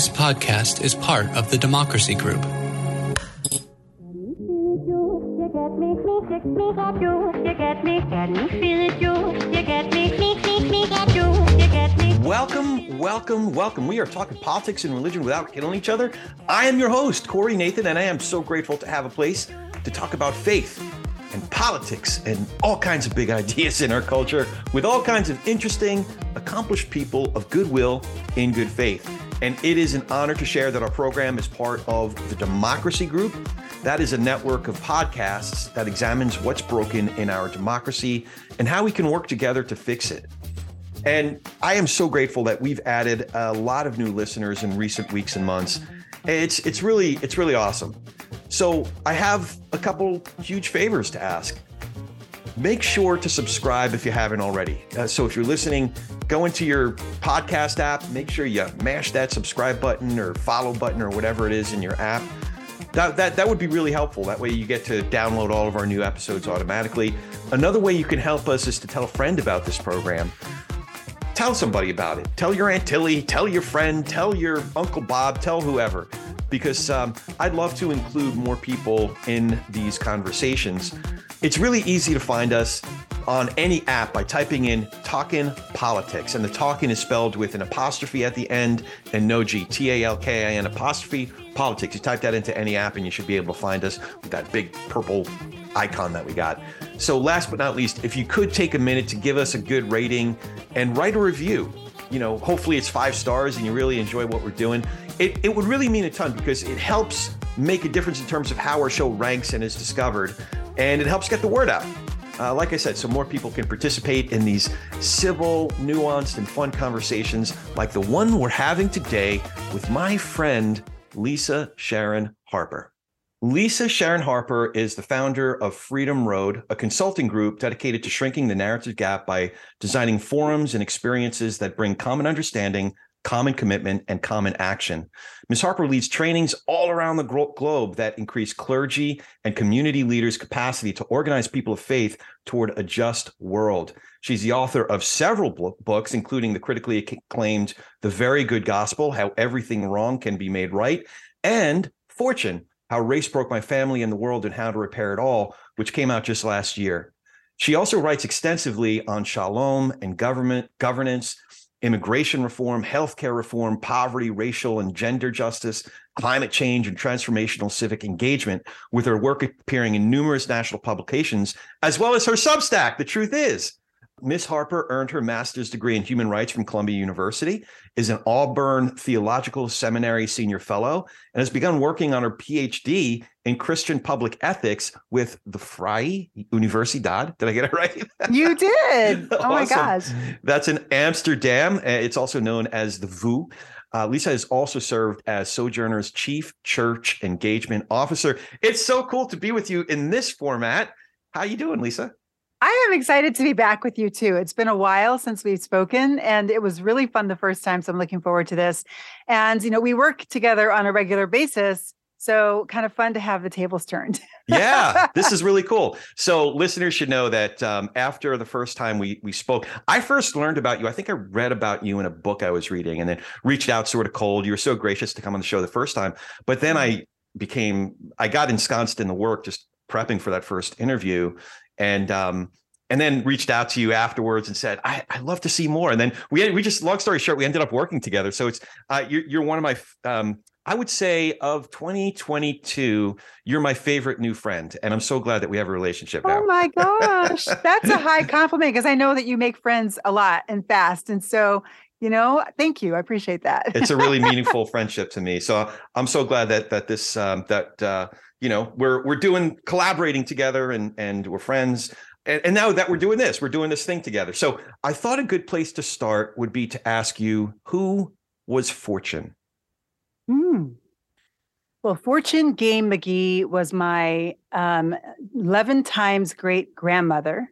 This podcast is part of the Democracy Group. Welcome, welcome, welcome. We are talking politics and religion without killing each other. I am your host, Corey Nathan, and I am so grateful to have a place to talk about faith and politics and all kinds of big ideas in our culture with all kinds of interesting, accomplished people of goodwill in good faith. And it is an honor to share that our program is part of the Democracy Group. That is a network of podcasts that examines what's broken in our democracy and how we can work together to fix it. And I am so grateful that we've added a lot of new listeners in recent weeks and months. It's it's really it's really awesome. So I have a couple huge favors to ask. Make sure to subscribe if you haven't already. Uh, so if you're listening, go into your podcast app, make sure you mash that subscribe button or follow button or whatever it is in your app. That, that, that would be really helpful. That way you get to download all of our new episodes automatically. Another way you can help us is to tell a friend about this program. Tell somebody about it. Tell your Aunt Tilly, tell your friend, tell your Uncle Bob, tell whoever because um, I'd love to include more people in these conversations. It's really easy to find us on any app by typing in Talkin' Politics. And the talking is spelled with an apostrophe at the end and no G, T A L K I N apostrophe politics. You type that into any app and you should be able to find us with that big purple icon that we got. So, last but not least, if you could take a minute to give us a good rating and write a review, you know, hopefully it's five stars and you really enjoy what we're doing it, it would really mean a ton because it helps make a difference in terms of how our show ranks and is discovered, and it helps get the word out. Uh, like I said, so more people can participate in these civil, nuanced, and fun conversations like the one we're having today with my friend, Lisa Sharon Harper. Lisa Sharon Harper is the founder of Freedom Road, a consulting group dedicated to shrinking the narrative gap by designing forums and experiences that bring common understanding common commitment, and common action. Ms. Harper leads trainings all around the globe that increase clergy and community leaders' capacity to organize people of faith toward a just world. She's the author of several books, including the critically acclaimed The Very Good Gospel How Everything Wrong Can Be Made Right, and Fortune How Race Broke My Family and the World and How to Repair It All, which came out just last year. She also writes extensively on shalom and government governance, immigration reform, healthcare reform, poverty, racial and gender justice, climate change, and transformational civic engagement, with her work appearing in numerous national publications, as well as her Substack, The Truth Is, Miss Harper earned her master's degree in human rights from Columbia University, is an Auburn Theological Seminary senior fellow, and has begun working on her PhD in Christian public ethics with the Vrije Universiteit. Did I get it right? You did. Oh my gosh. That's in Amsterdam. Uh, it's also known as the VU. Uh, Lisa has also served as Sojourner's Chief Church Engagement Officer. It's so cool to be with you in this format. How are you doing, Lisa? I am excited to be back with you too. It's been a while since we've spoken and it was really fun the first time. So I'm looking forward to this. And, you know, we work together on a regular basis. So kind of fun to have the tables turned. yeah, this is really cool. So listeners should know that um, after the first time we we spoke, I first learned about you. I think I read about you in a book I was reading, and then reached out sort of cold. You were so gracious to come on the show the first time, but then I became I got ensconced in the work just prepping for that first interview, and um, and then reached out to you afterwards and said, I, I love to see more. And then we had, we just long story short, we ended up working together. So it's uh, you're, you're one of my um, I would say of 2022, you're my favorite new friend, and I'm so glad that we have a relationship now. Oh my gosh, that's a high compliment because I know that you make friends a lot and fast, and so you know, thank you. I appreciate that. it's a really meaningful friendship to me. So I'm so glad that that this um, that uh, you know we're we're doing collaborating together and and we're friends and, and, now that we're doing this we're doing this thing together so i thought a good place to start would be to ask you who was fortune hmm. well fortune game mcgee was my um, 11 times great grandmother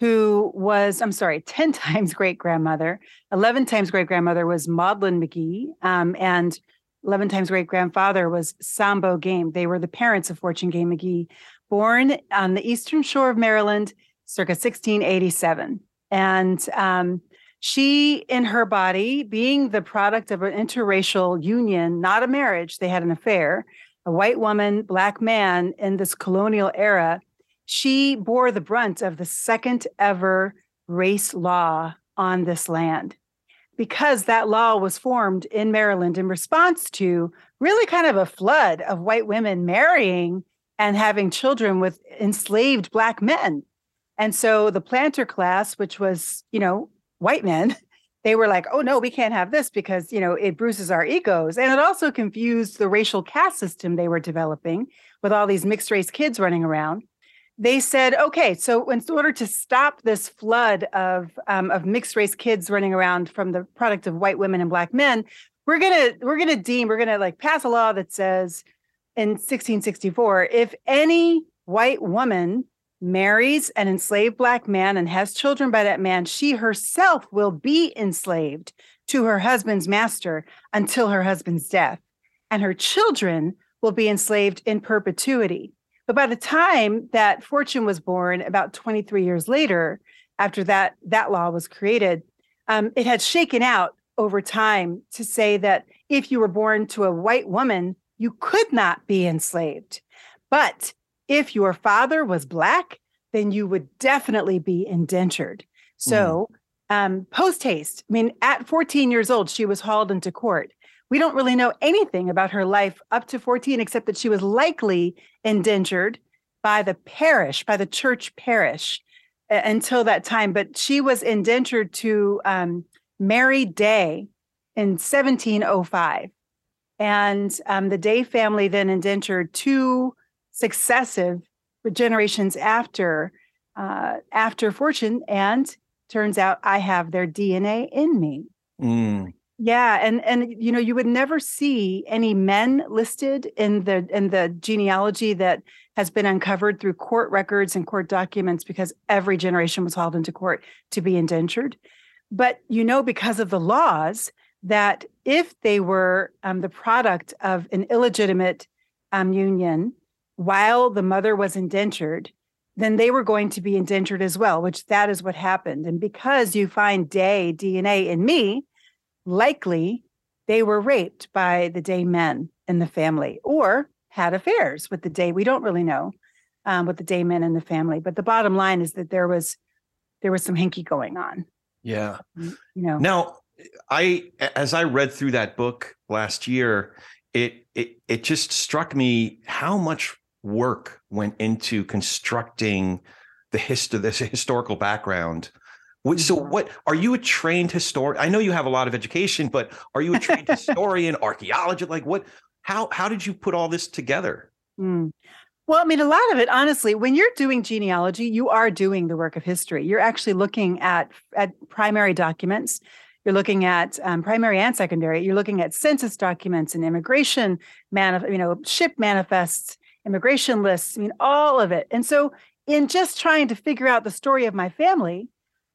who was i'm sorry 10 times great grandmother 11 times great grandmother was maudlin mcgee um, and 11 times great grandfather was Sambo Game. They were the parents of Fortune Game McGee, born on the eastern shore of Maryland circa 1687. And um, She, in her body, being the product of an interracial union, not a marriage, they had an affair, a white woman, black man in this colonial era, she bore the brunt of the second ever race law on this land because that law was formed in Maryland in response to really kind of a flood of white women marrying and having children with enslaved black men. And so the planter class, which was, you know, white men, they were like, oh no, we can't have this because, you know, it bruises our egos. And it also confused the racial caste system they were developing with all these mixed race kids running around they said, okay, so in order to stop this flood of um, of mixed race kids running around from the product of white women and black men, we're gonna we're gonna deem we're gonna like pass a law that says in 1664 if any white woman marries an enslaved black man and has children by that man, she herself will be enslaved to her husband's master until her husband's death, and her children will be enslaved in perpetuity. But by the time that Fortune was born, about 23 years later, after that that law was created, um, it had shaken out over time to say that if you were born to a white woman, you could not be enslaved. But if your father was black, then you would definitely be indentured. So, mm. um, post haste, I mean, at 14 years old, she was hauled into court we don't really know anything about her life up to 14, except that she was likely indentured by the parish, by the church parish uh, until that time. But she was indentured to um, Mary Day in 1705. And um, the Day family then indentured two successive generations after uh, after Fortune, and turns out I have their DNA in me. Mm. Yeah, and and you know you would never see any men listed in the in the genealogy that has been uncovered through court records and court documents because every generation was hauled into court to be indentured. But you know because of the laws that if they were um, the product of an illegitimate um, union while the mother was indentured, then they were going to be indentured as well, which that is what happened. And because you find day DNA in me, likely they were raped by the day men in the family or had affairs with the day. We don't really know um, with the day men in the family, but the bottom line is that there was there was some hinky going on. Yeah, mm, you know. Now, I as I read through that book last year, it it it just struck me how much work went into constructing the history, this historical background so what are you a trained historian? I know you have a lot of education, but are you a trained historian, archaeologist? Like what how how did you put all this together? Mm. Well, I mean, a lot of it, honestly, when you're doing genealogy, you are doing the work of history. You're actually looking at at primary documents. You're looking at um, primary and secondary. You're looking at census documents and immigration manif- you know, ship manifests, immigration lists. I mean, all of it. And so, in just trying to figure out the story of my family,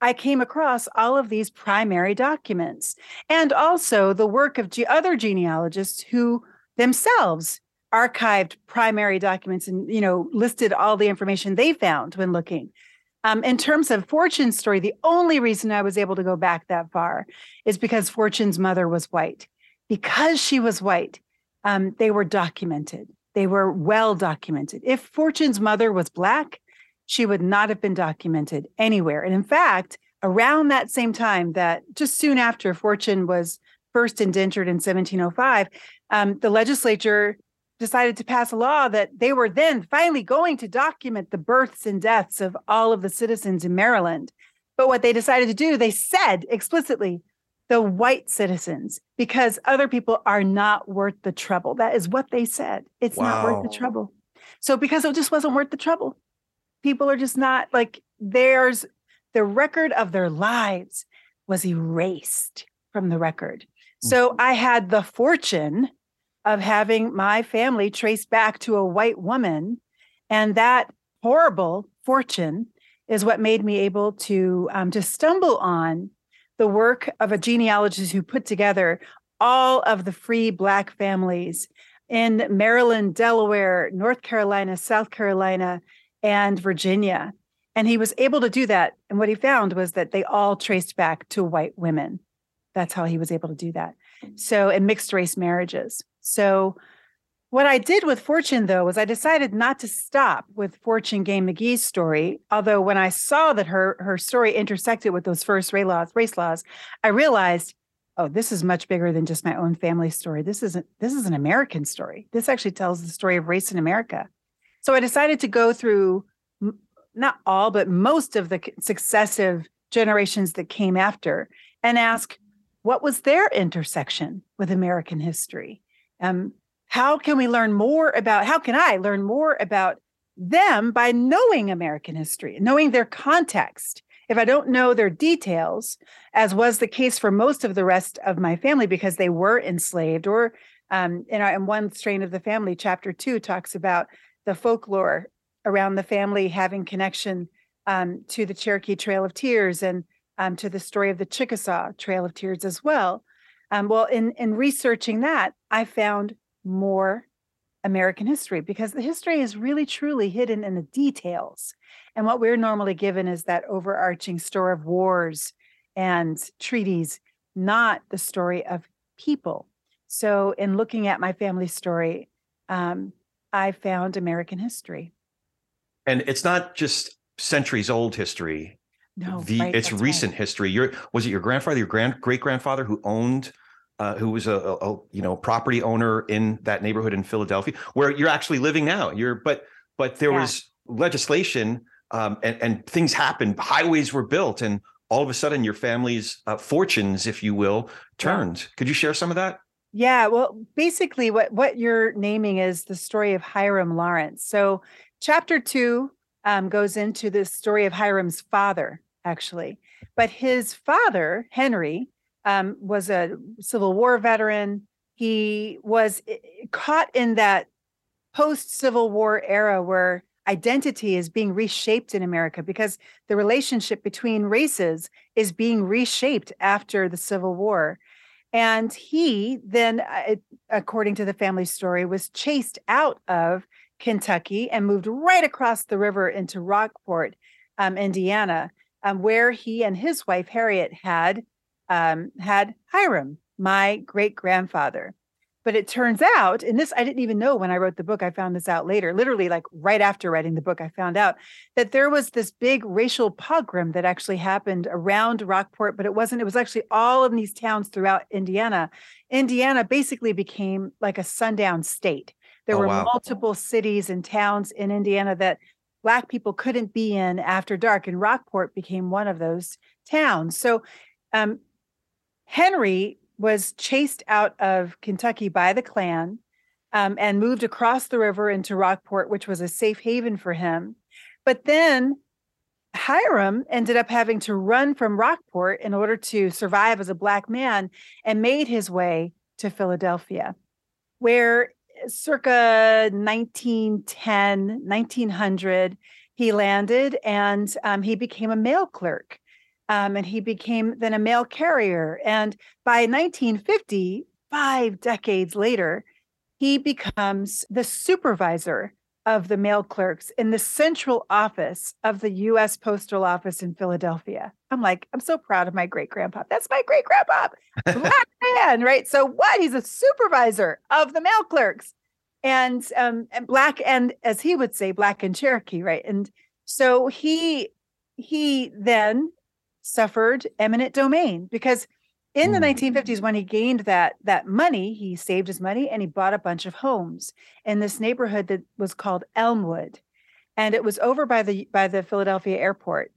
I came across all of these primary documents and also the work of ge- other genealogists who themselves archived primary documents and you know listed all the information they found when looking. Um, in terms of Fortune's story, the only reason I was able to go back that far is because Fortune's mother was white. Because she was white, um, they were documented. They were well documented. If Fortune's mother was black, she would not have been documented anywhere. And in fact, around that same time, that just soon after Fortune was first indentured in 1705, um, the legislature decided to pass a law that they were then finally going to document the births and deaths of all of the citizens in Maryland. But what they decided to do, they said explicitly, the white citizens, because other people are not worth the trouble. That is what they said. It's wow. not worth the trouble. So, because it just wasn't worth the trouble, people are just not like there's the record of their lives was erased from the record. So mm-hmm. I had the fortune of having my family traced back to a white woman. And that horrible fortune is what made me able to, um, to stumble on the work of a genealogist who put together all of the free Black families in Maryland, Delaware, North Carolina, South Carolina, and Virginia. And he was able to do that. And what he found was that they all traced back to white women. That's how he was able to do that. So, and mixed race marriages. So, what I did with Fortune, though, was I decided not to stop with Fortune Gay McGee's story. Although when I saw that her her story intersected with those first race laws, race laws, I realized, oh, this is much bigger than just my own family story. This isn't this is an American story. This actually tells the story of race in America. So I decided to go through not all, but most of the successive generations that came after and ask, what was their intersection with American history? Um, how can we learn more about how can i learn more about them by knowing american history knowing their context if i don't know their details as was the case for most of the rest of my family because they were enslaved or um, in, in one strain of the family chapter two talks about the folklore around the family having connection um, to the cherokee trail of tears and um, to the story of the chickasaw trail of tears as well um, well in in researching that i found more American history because the history is really truly hidden in the details. And what we're normally given is that overarching story of wars and treaties, not the story of people. So, in looking at my family story, um, I found American history. And it's not just centuries old history. No, the right, it's recent right. history. Your was it your grandfather, your grand great grandfather who owned uh, who was a, a, you know property owner in that neighborhood in Philadelphia, where you're actually living now. You're but but there yeah. was legislation um, and and things happened. Highways were built, and all of a sudden your family's uh, fortunes, if you will, turned. Yeah. Could you share some of that? Yeah, well, basically, what what you're naming is the story of Hiram Lawrence. So, chapter two um, goes into the story of Hiram's father, actually, but his father Henry um, was a Civil War veteran. He was eh, eh, caught in that post Civil War era where identity is being reshaped in America because the relationship between races is being reshaped after the Civil War. And he then, uh, according to the family story, was chased out of Kentucky and moved right across the river into Rockport, um, Indiana, um, where he and his wife, Harriet, had um, had Hiram, my great grandfather. But it turns out, and this I didn't even know when I wrote the book, I found this out later, literally like right after writing the book, I found out that there was this big racial pogrom that actually happened around Rockport, but it wasn't, it was actually all of these towns throughout Indiana. Indiana basically became like a sundown state. There oh, were wow. multiple cities and towns in Indiana that Black people couldn't be in after dark, and Rockport became one of those towns. So um, Henry was chased out of Kentucky by the Klan um, and moved across the river into Rockport, which was a safe haven for him. But then Hiram ended up having to run from Rockport in order to survive as a Black man and made his way to Philadelphia, where circa 1910, 1900, he landed and um, he became a mail clerk um, and he became then a mail carrier. And by 1950, five decades later, he becomes the supervisor of the mail clerks in the central office of the US Postal Office in Philadelphia. I'm like, I'm so proud of my great grandpa. That's my great grandpa, black man, right? So what? He's a supervisor of the mail clerks. And um and black and as he would say, black and Cherokee, right? And so he he then suffered eminent domain because in the 1950s hmm. when he gained that that money he saved his money and he bought a bunch of homes in this neighborhood that was called elmwood. And it was over by the by the philadelphia airport.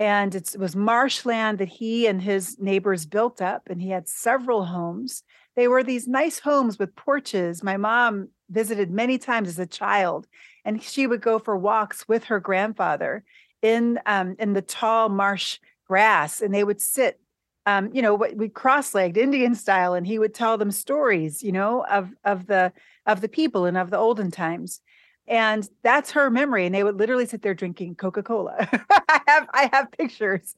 And it was marshland that he and his neighbors built up and he had several homes. They were these nice homes with porches. My mom visited many times as a child and she would go for walks with her grandfather in um, in the tall marsh grass and they would sit um, you know, we cross-legged Indian style, and he would tell them stories, you know, of of the of the people and of the olden times, and that's her memory. And they would literally sit there drinking Coca-Cola. I have I have pictures,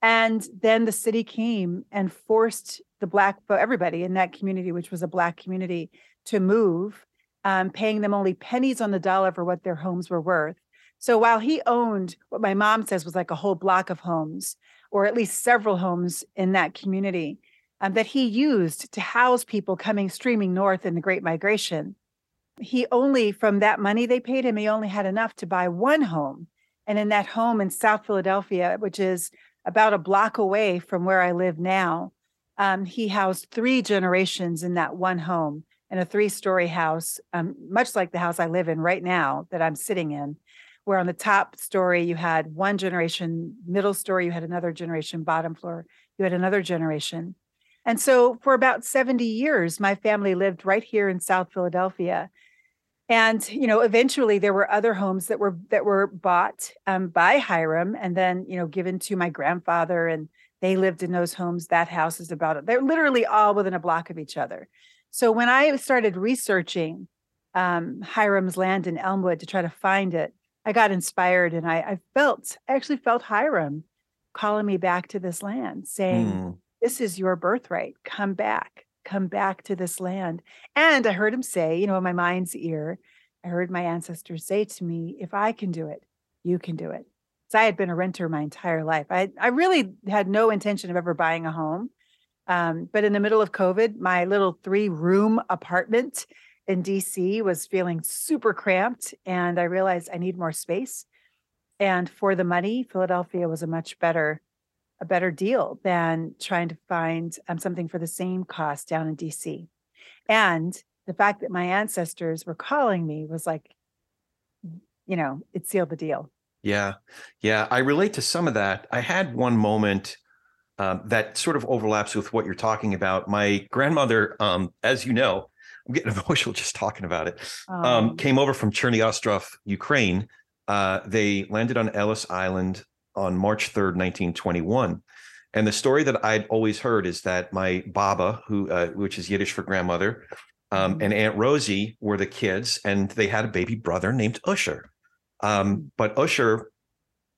and then the city came and forced the black everybody in that community, which was a black community, to move, um, paying them only pennies on the dollar for what their homes were worth. So while he owned what my mom says was like a whole block of homes, or at least several homes in that community um, that he used to house people coming streaming north in the Great Migration, he only, from that money they paid him, he only had enough to buy one home. And in that home in South Philadelphia, which is about a block away from where I live now, um, he housed three generations in that one home in a three story house, um, much like the house I live in right now that I'm sitting in, where on the top story you had one generation, middle story you had another generation, bottom floor you had another generation. And so for about 70 years, my family lived right here in South Philadelphia. And you know, eventually there were other homes that were that were bought um, by Hiram and then you know given to my grandfather, and they lived in those homes. That house is about it. they're literally all within a block of each other. So when I started researching um, Hiram's land in Elmwood to try to find it, I got inspired and I, I felt, I actually felt Hiram calling me back to this land, saying, mm. This is your birthright. Come back, come back to this land. And I heard him say, you know, in my mind's ear, I heard my ancestors say to me, If I can do it, you can do it. So I had been a renter my entire life. I, I really had no intention of ever buying a home. Um, but in the middle of COVID, my little three room apartment in DC was feeling super cramped, and I realized I need more space. And for the money, Philadelphia was a much better a better deal than trying to find um, something for the same cost down in DC. And the fact that my ancestors were calling me was like, you know, it sealed the deal. Yeah. Yeah. I relate to some of that. I had one moment um, that sort of overlaps with what you're talking about. My grandmother, um, as you know, I'm getting emotional just talking about it, um, oh. came over from Cherny Ostrov, Ukraine. Uh, they landed on Ellis Island on March 3rd, 1921. And the story that I'd always heard is that my Baba, who uh, which is Yiddish for grandmother, um, mm-hmm. and Aunt Rosie were the kids, and they had a baby brother named Usher. Um, but Usher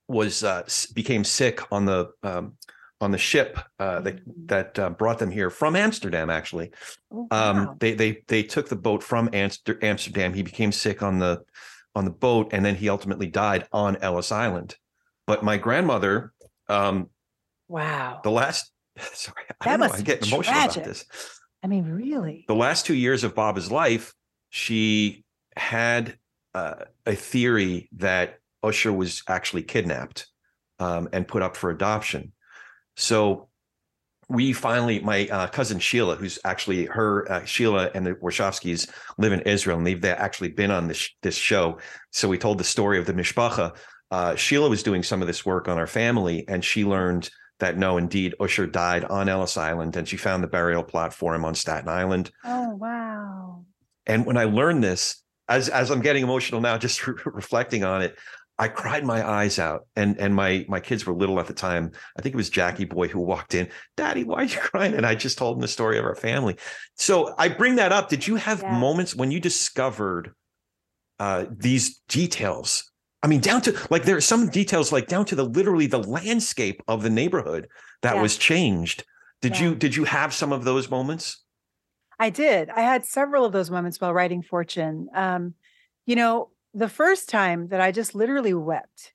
was uh, became sick on the um, on the ship uh, that mm-hmm. that uh, brought them here from Amsterdam. Actually, oh, um, wow. um, they they they took the boat from Amsterdam. He became sick on the on the boat, and then he ultimately died on Ellis Island. But my grandmother, um, wow, the last sorry, I that don't know, I'm getting emotional tragic. about this. I mean, really, the last two years of Baba's life, she had uh, a theory that Usher was actually kidnapped um, and put up for adoption so we finally, my uh, cousin Sheila, who's actually her, uh, Sheila and the Warshawskis live in Israel, and they've actually been on this this show. So we told the story of the mishpacha. Uh, Sheila was doing some of this work on our family, and she learned that no, indeed, Usher died on Ellis Island, and she found the burial plot for him on Staten Island. Oh wow! And when I learned this, as as I'm getting emotional now, just re- reflecting on it, I cried my eyes out, and and my my kids were little at the time. I think it was Jackie Boy who walked in. Daddy, why are you crying? And I just told him the story of our family. So I bring that up. Did you have yeah. moments when you discovered uh, these details? I mean, down to like there are some details, like down to the literally the landscape of the neighborhood that yeah. was changed. Did yeah. you did you have some of those moments? I did. I had several of those moments while writing Fortune. Um, you know, the first time that I just literally wept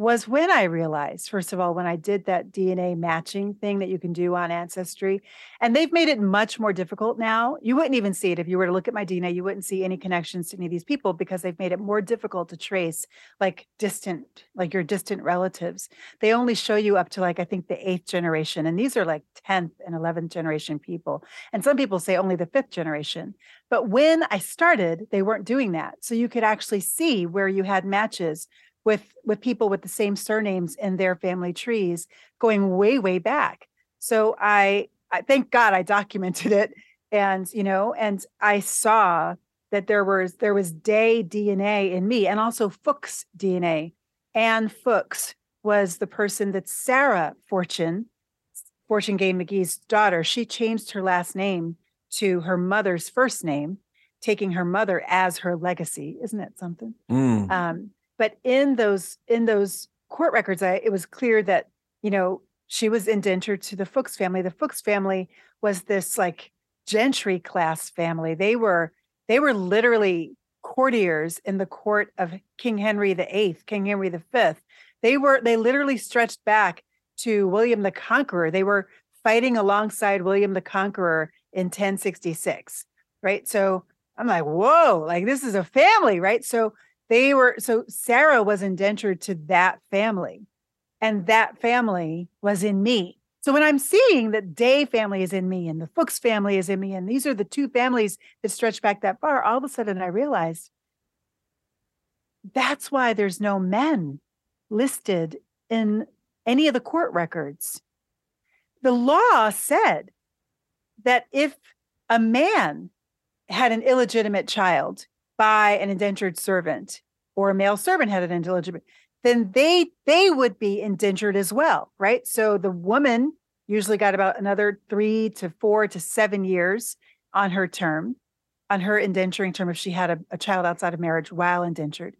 was when I realized, first of all, when I did that DNA matching thing that you can do on Ancestry, and they've made it much more difficult now. You wouldn't even see it if you were to look at my DNA, you wouldn't see any connections to any of these people because they've made it more difficult to trace like distant, like your distant relatives. They only show you up to like, I think the eighth generation. And these are like 10th and 11th generation people. And some people say only the fifth generation. But when I started, they weren't doing that. So you could actually see where you had matches with with people with the same surnames in their family trees going way way back. So i i thank god i documented it and you know and i saw that there was there was day dna in me and also fuchs dna and fuchs was the person that sarah fortune fortune gay mcgee's daughter she changed her last name to her mother's first name taking her mother as her legacy. Isn't it something? Mm. um, but in those in those court records I, it was clear that you know she was indentured to the fuchs family the fuchs family was this like gentry class family they were they were literally courtiers in the court of King Henry VIII, King Henry V. They were they literally stretched back to William the Conqueror. They were fighting alongside William the Conqueror in 1066, right? So I'm like, whoa, like this is a family, right? So they were so Sarah was indentured to that family, and that family was in me. So when I'm seeing that Day family is in me and the Fuchs family is in me, and these are the two families that stretch back that far, all of a sudden I realized that's why there's no men listed in any of the court records. The law said that if a man had an illegitimate child by an indentured servant or a male servant had an illegitimate then they they would be indentured as well right? So the woman usually got about another 3 to 4 to 7 years on her term on her indenturing term if she had a, a child outside of marriage while indentured.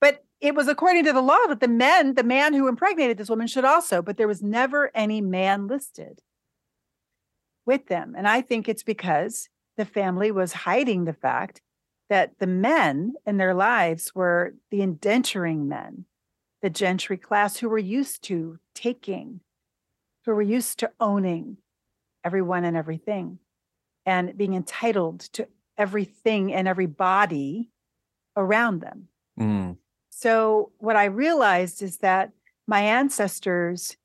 But it was according to the law that the men the man who impregnated this woman should also but there was never any man listed with them. And i think it's because the family was hiding the fact that the men in their lives were the indenturing men, the gentry class who were used to taking, who were used to owning everyone and everything, and being entitled to everything and everybody around them. Mm. So, what I realized is that my ancestors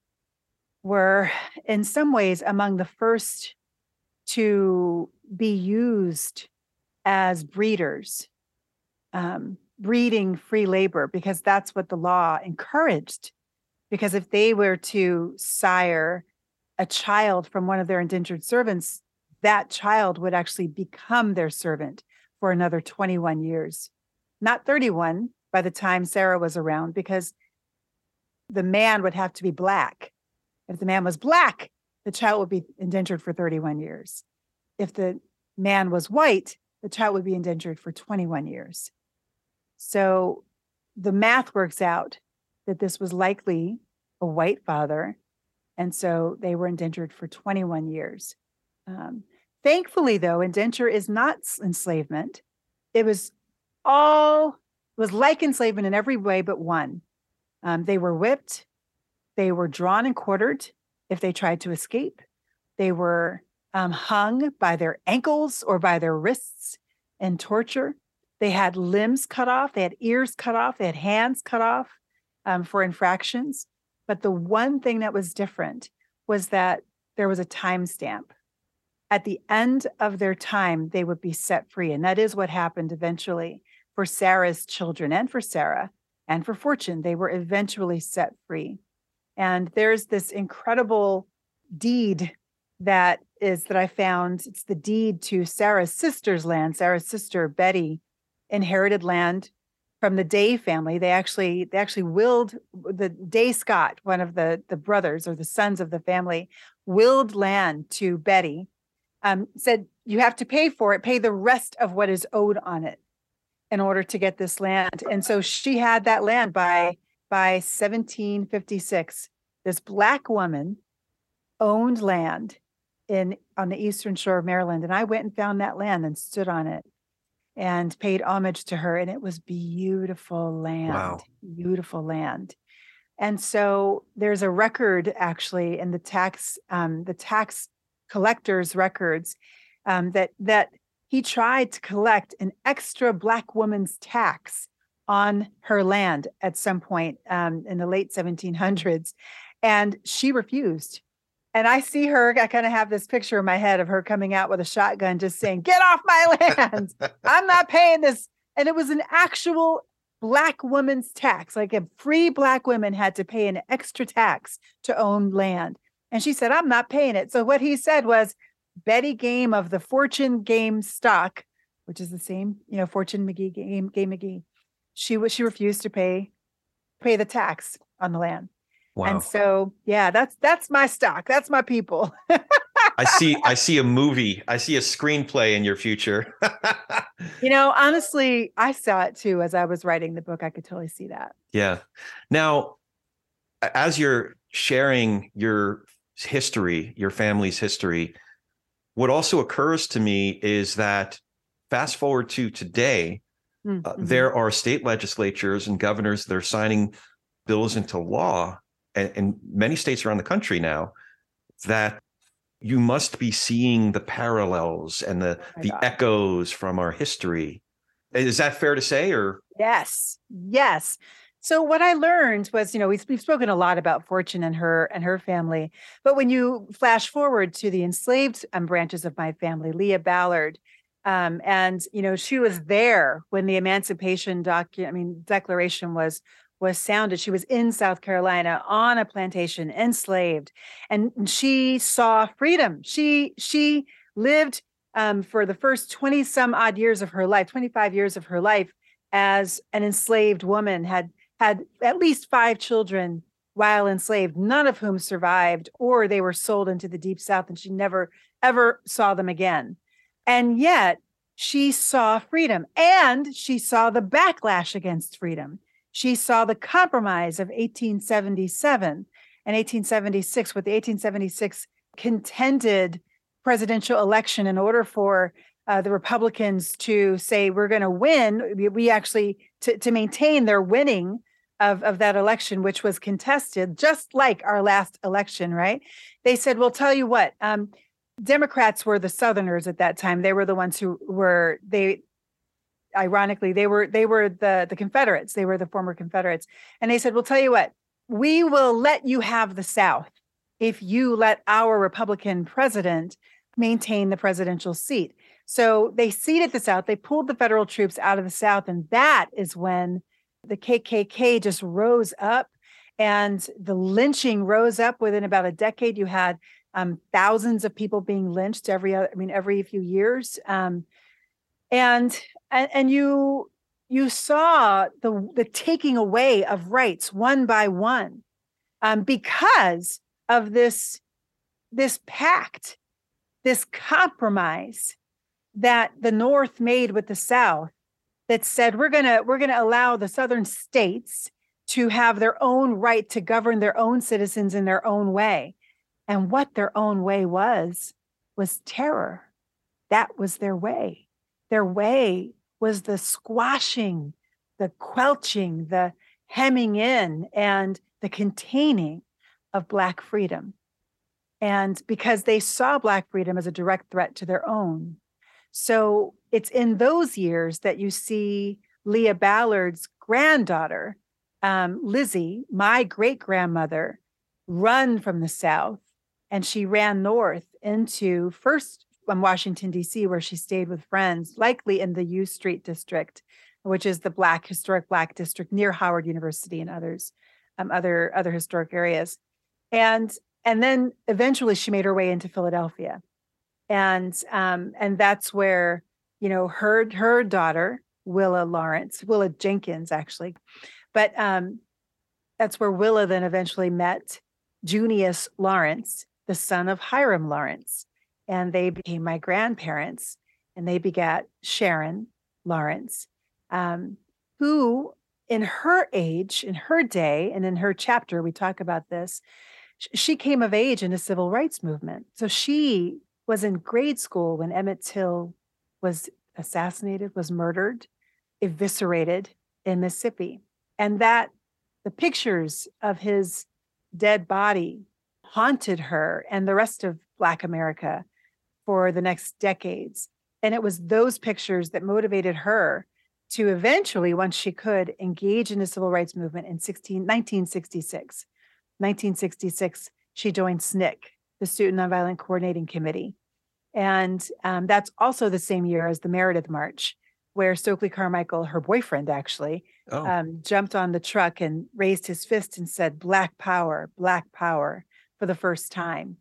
were, in some ways, among the first to be used as breeders, um, breeding free labor, because that's what the law encouraged. Because if they were to sire a child from one of their indentured servants, that child would actually become their servant for another 21 years, not 31 by the time Sarah was around, because the man would have to be black. If the man was black, the child would be indentured for 31 years. If the man was white, the child would be indentured for 21 years. So the math works out that this was likely a white father. And so they were indentured for 21 years. Um, thankfully, though, indenture is not enslavement. It was all, was like enslavement in every way but one. Um, they were whipped, they were drawn and quartered if they tried to escape, they were um, hung by their ankles or by their wrists and torture. They had limbs cut off, they had ears cut off, they had hands cut off um, for infractions. But the one thing that was different was that there was a timestamp. At the end of their time, they would be set free. And that is what happened eventually for Sarah's children and for Sarah and for Fortune. They were eventually set free. And there's this incredible deed that is that I found it's the deed to Sarah's sister's land. Sarah's sister Betty inherited land from the Day family. They actually they actually willed the Day Scott, one of the the brothers or the sons of the family, willed land to Betty. Um, said you have to pay for it, pay the rest of what is owed on it in order to get this land. And so she had that land by by 1756. This black woman owned land in on the eastern shore of Maryland, and I went and found that land and stood on it and paid homage to her, and it was beautiful land, wow. beautiful land. And so there's a record actually in the tax um, the tax collector's records um, that that he tried to collect an extra black woman's tax on her land at some point um, in the late 1700s, and she refused and I see her, I kind of have this picture in my head of her coming out with a shotgun, just saying, Get off my land. I'm not paying this. And it was an actual black woman's tax. Like a free black women had to pay an extra tax to own land. And she said, I'm not paying it. So what he said was Betty Game of the Fortune Game stock, which is the same, you know, Fortune McGee Game, Game McGee. She was she refused to pay pay the tax on the land. Wow. And so, yeah, that's that's my stock. That's my people. I see I see a movie. I see a screenplay in your future. you know, honestly, I saw it too as I was writing the book. I could totally see that. Yeah. Now, as you're sharing your history, your family's history, what also occurs to me is that fast forward to today, mm-hmm. uh, there are state legislatures and governors that are signing bills into law and, in many states around the country now that you must be seeing the parallels and the oh the God. echoes from our history. Is that fair to say or Yes. Yes. So what I learned was, you know, we've, we've spoken a lot about Fortune and her and her family, but when you flash forward to the enslaved um, branches of my family, Leah Ballard, um, and you know, she was there when the Emancipation docu- I mean, Declaration was was sounded. She was in South Carolina on a plantation, enslaved, and she saw freedom. She she lived um, for the first twenty some odd years of her life, twenty five years of her life, as an enslaved woman. had had at least five children while enslaved, none of whom survived, or they were sold into the deep south, and she never ever saw them again. And yet, she saw freedom, and she saw the backlash against freedom she saw the compromise of 1877 and 1876 with the 1876 contended presidential election in order for uh, the Republicans to say we're going to win. We, actually to, to maintain their winning of, of that election, which was contested, just like our last election, right? They said, "Well, tell you what." Um, Democrats were the Southerners at that time. They were the ones who were they ironically they were they were the the confederates. They were the former confederates. And they said we'll tell you what we will let you have the south if you let our republican president maintain the presidential seat. So they ceded the south. They pulled the federal troops out of the south. And that is when the kkk just rose up and the lynching rose up within about a decade. You had um, thousands of people being lynched every i mean every few years. Um, and and, and you you saw the the taking away of rights one by one um, because of this this pact this compromise that the north made with the south that said we're going to we're going to allow the southern states to have their own right to govern their own citizens in their own way. And what their own way was was terror. That was their way. Their way was the squashing, the quelching, the hemming in, and the containing of Black freedom. And because they saw Black freedom as a direct threat to their own. So it's in those years that you see Leah Ballard's granddaughter, um, Lizzie, my great grandmother, run from the South. And she ran north into first um, Washington, D.C., where she stayed with friends, likely in the U Street district, which is the Black historic Black district near Howard University and others, um, other other historic areas, and and then eventually she made her way into Philadelphia, and um, and that's where you know her her daughter Willa Lawrence, Willa Jenkins actually, but um, that's where Willa then eventually met Junius Lawrence, the son of Hiram Lawrence and they became my grandparents and they begat Sharon Lawrence, um, who in her age, in her day, and in her chapter, we talk about this, she came of age in the civil rights movement. So she was in grade school when Emmett Till was assassinated, was murdered, eviscerated in Mississippi. And that the pictures of his dead body haunted her and the rest of Black America for the next decades. And it was those pictures that motivated her to eventually, once she could, engage in the civil rights movement in 16, 1966. 1966, she joined SNCC, the Student Nonviolent Coordinating Committee. And um, that's also the same year as the Meredith March, where Stokely Carmichael, her boyfriend actually, oh. um, jumped on the truck and raised his fist and said, Black power, Black power for the first time.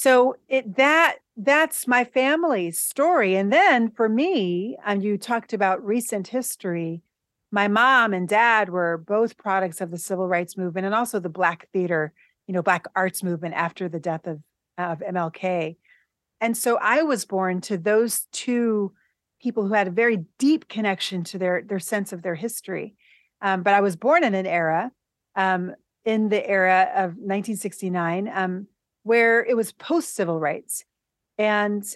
So it that that's my family's story. And then for me, and you talked about recent history, my mom and dad were both products of the civil rights movement and also the black theater, you know, black arts movement after the death of, of MLK. And so I was born to those two people who had a very deep connection to their their sense of their history. Um, but I was born in an era, um, in the era of 1969, um, where it was post civil rights. And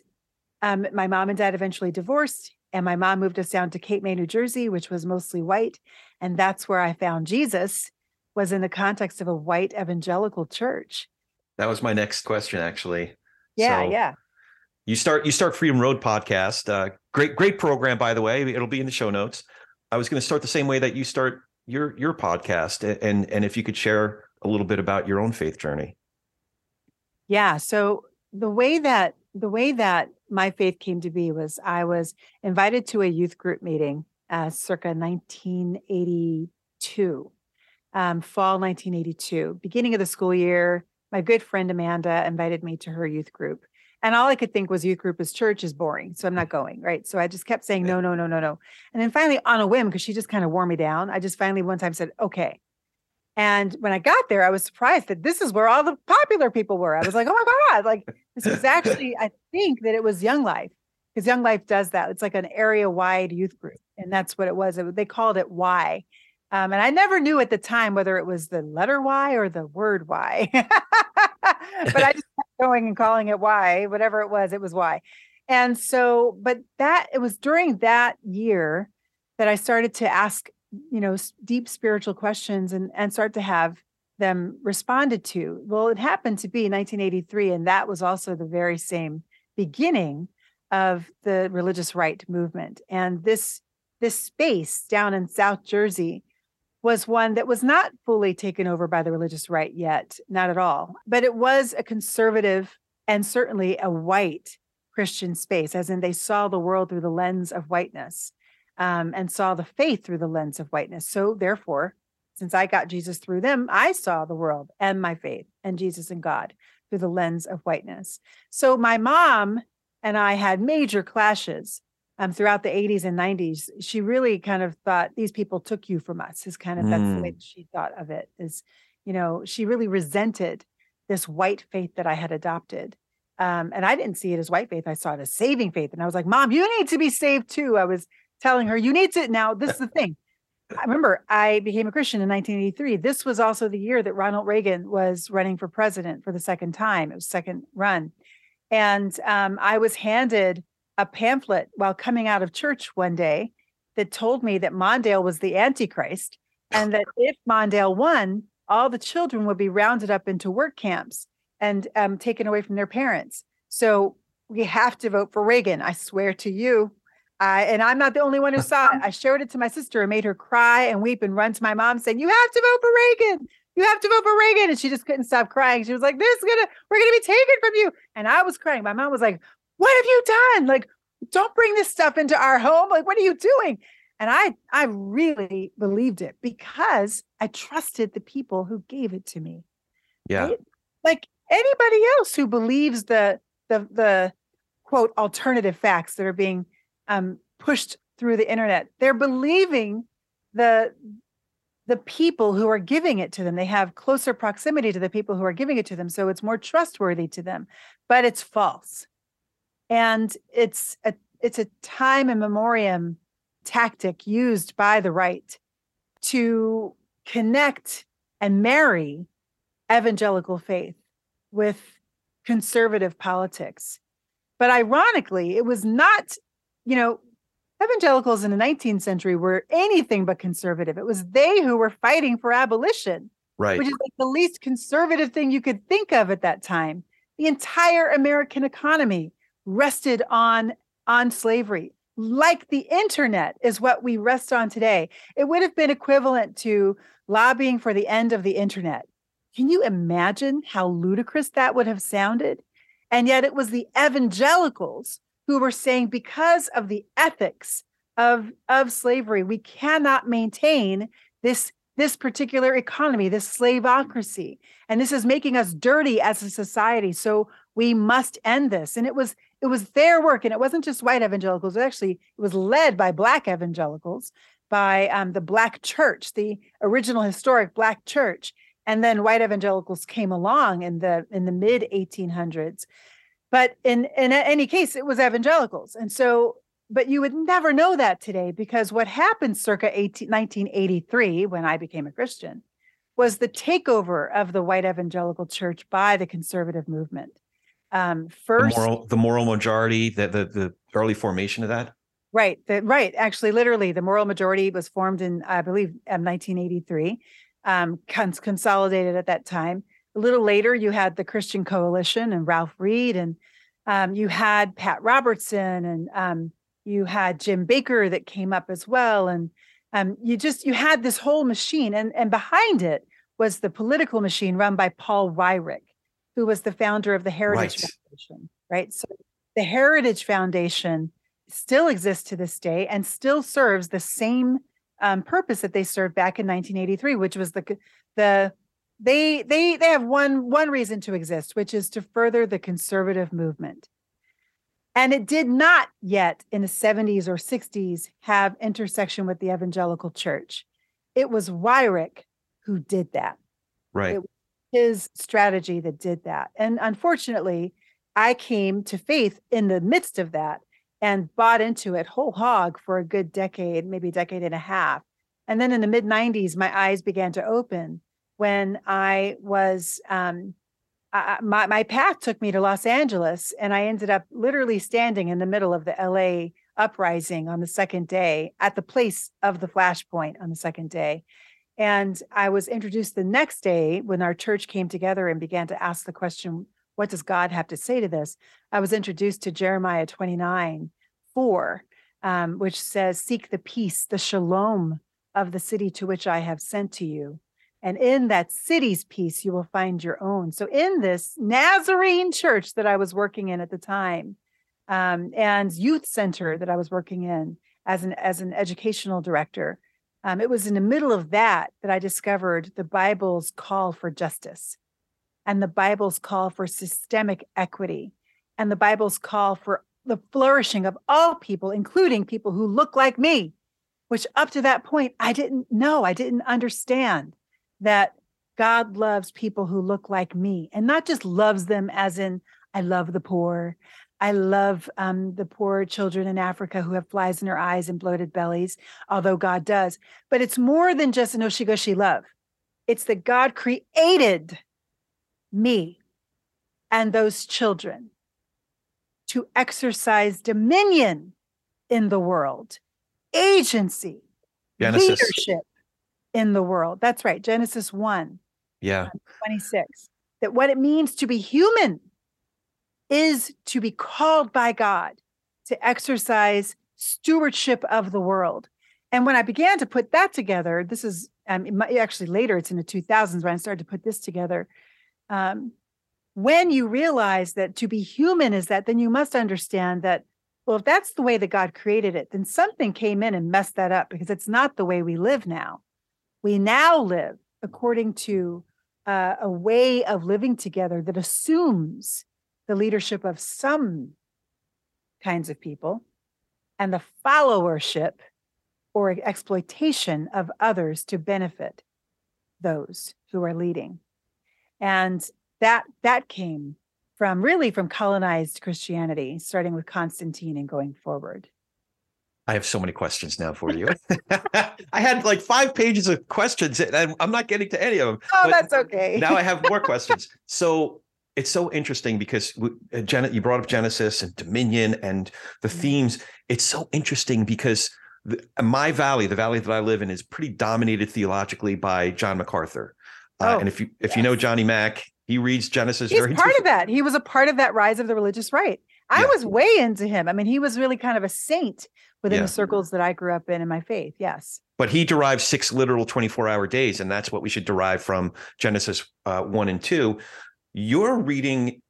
um, my mom and dad eventually divorced. And my mom moved us down to Cape May, New Jersey, which was mostly white. And that's where I found Jesus was in the context of a white evangelical church. That was my next question, actually. Yeah, so yeah. You start you start Freedom Road podcast. Uh, great great program, by the way. It'll be in the show notes. I was going to start the same way that you start your your podcast, and and if you could share a little bit about your own faith journey. Yeah. So the way that the way that my faith came to be was I was invited to a youth group meeting, uh, circa 1982, um, fall 1982, beginning of the school year. My good friend Amanda invited me to her youth group. And all I could think was youth group is church is boring. So I'm not going. Right. So I just kept saying, no, no, no, no, no. And then finally, on a whim, because she just kind of wore me down, I just finally one time said, okay. And when I got there, I was surprised that this is where all the popular people were. I was like, oh my God, like this was actually, I think that it was Young Life because Young Life does that. It's like an area wide youth group. And that's what it was. It, they called it Y. Um, and I never knew at the time whether it was the letter Y or the word Y. but I just kept going and calling it Y, whatever it was, it was Y. And so, but that, it was during that year that I started to ask you know deep spiritual questions and and start to have them responded to. Well it happened to be 1983 and that was also the very same beginning of the religious right movement. And this this space down in south jersey was one that was not fully taken over by the religious right yet not at all. But it was a conservative and certainly a white christian space as in they saw the world through the lens of whiteness um, and saw the faith through the lens of whiteness. So, therefore, since I got Jesus through them, I saw the world and my faith and Jesus and God through the lens of whiteness. So, my mom and I had major clashes um, throughout the 80s and 90s. She really kind of thought these people took you from us, is kind of mm. that's the way mm. she thought of it. Is, you know, she really resented this white faith that I had adopted. Um, and I didn't see it as white faith. I saw it as saving faith. And I was like, Mom, you need to be saved too. I was telling her, you need to. Now, this is the thing. I remember I became a Christian in 1983. This was also the year that Ronald Reagan was running for president for the second time. It was second run. And um, I was handed a pamphlet while coming out of church one day that told me that Mondale was the Antichrist and that if Mondale won, all the children would be rounded up into work camps and um, taken away from their parents. So we have to vote for Reagan. I swear to you, I, and I'm not the only one who saw it. I showed it to my sister and made her cry and weep and run to my mom saying, You have to vote for Reagan. You have to vote for Reagan. And she just couldn't stop crying. She was like, This is gonna, we're gonna be taken from you. And I was crying. My mom was like, What have you done? Like, don't bring this stuff into our home. Like, what are you doing? And I I really believed it because I trusted the people who gave it to me. Yeah. Right? Like anybody else who believes the the the quote alternative facts that are being um, pushed through the internet. They're believing the the people who are giving it to them. They have closer proximity to the people who are giving it to them, so it's more trustworthy to them. But it's false, and it's a it's a time and memoriam tactic used by the right to connect and marry evangelical faith with conservative politics. But ironically, it was not you know, evangelicals in the 19th century were anything but conservative. It was they who were fighting for abolition, right? Which is like the least conservative thing you could think of at that time. The entire American economy rested on on slavery. Like the internet is what we rest on today. It would have been equivalent to lobbying for the end of the internet. Can you imagine how ludicrous that would have sounded? And yet it was the evangelicals who were saying because of the ethics of, of slavery, we cannot maintain this, this particular economy, this slaveocracy And this is making us dirty as a society. So we must end this. And it was it was their work, and it wasn't just white evangelicals. It actually it was led by black evangelicals, by um, the black church, the original historic black church. And then white evangelicals came along in the in the mid 1800s but in in any case it was evangelicals and so but you would never know that today because what happened circa 18, 1983 when i became a christian was the takeover of the white evangelical church by the conservative movement um, first the moral, the moral majority the, the the early formation of that Right. The, right. Actually, literally, the moral majority was formed in, I believe, 1983, um, cons- consolidated at that time. A little later, you had the Christian Coalition and Ralph Reed, and um, you had Pat Robertson, and um, you had Jim Bakker that came up as well, and um, you just you had this whole machine, and and behind it was the political machine run by Paul Weyrich, who was the founder of the Heritage right. Foundation. Right. So the Heritage Foundation still exists to this day and still serves the same um, purpose that they served back in 1983, which was the the they they they have one one reason to exist, which is to further the conservative movement. And it did not yet in the 70s or 60s have intersection with the evangelical church. It was Weyrich who did that. Right. his strategy that did that. And unfortunately, I came to faith in the midst of that and bought into it whole hog for a good decade, maybe a decade and a half. And then in the mid 90s, my eyes began to open when I was, um, I, my, my path took me to Los Angeles, and I ended up literally standing in the middle of the LA uprising on the second day at the place of the flashpoint on the second day. And I was introduced the next day when our church came together and began to ask the question, what does God have to say to this? I was introduced to Jeremiah 29 4, um, which says, Seek the peace, the shalom of the city to which I have sent to you. And in that city's peace, you will find your own. So, in this Nazarene church that I was working in at the time, um, and youth center that I was working in as an as an educational director, um, it was in the middle of that that I discovered the Bible's call for justice and the Bible's call for systemic equity and the Bible's call for the flourishing of all people, including people who look like me, which up to that point, I didn't know, I didn't understand that God loves people who look like me and not just loves them as in, I love the poor. I love um, the poor children in Africa who have flies in their eyes and bloated bellies, although God does. But it's more than just an oshigoshi love. It's that God created me and those children to exercise dominion in the world, agency, Genesis. leadership in the world. That's right. Genesis 1. Yeah. 26. That what it means to be human is to be called by God to exercise stewardship of the world. And when I began to put that together, this is um, actually later, it's in the 2000s when I started to put this together um, when you realize that to be human is that, then you must understand that, well, if that's the way that God created it, then something came in and messed that up because it's not the way we live now. We now live according to uh, a way of living together that assumes the leadership of some kinds of people and the followership or exploitation of others to benefit those who are leading. And that that came from really from colonized christianity starting with constantine and going forward I have so many questions now for you. I had like five pages of questions and I'm not getting to any of them. Oh, that's okay. now I have more questions. So it's so interesting because uh, Janet, you brought up Genesis and Dominion and the mm-hmm. themes. It's so interesting because the, my valley, the valley that I live in, is pretty dominated theologically by John MacArthur. Uh, oh, and if you if yes. you know Johnny Mac, he reads Genesis. He's part of that. He was a part of that rise of the religious right. I yeah. was way into him. I mean, he was really kind of a saint within yeah. the circles that I grew up in in my faith. Yes. But he derived six literal 24 hour days, and that's what we should derive from Genesis uh, 1 and 2. You're reading,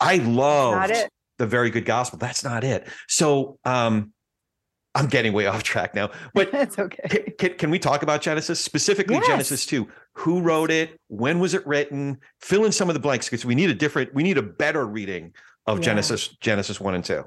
I love the very good gospel. That's not it. So, um, I'm getting way off track now, but that's okay. Can, can, can, we talk about Genesis specifically? Yes. Genesis two. Who wrote it? When was it written? Fill in some of the blanks because we need a different, we need a better reading of yeah. Genesis Genesis one and two.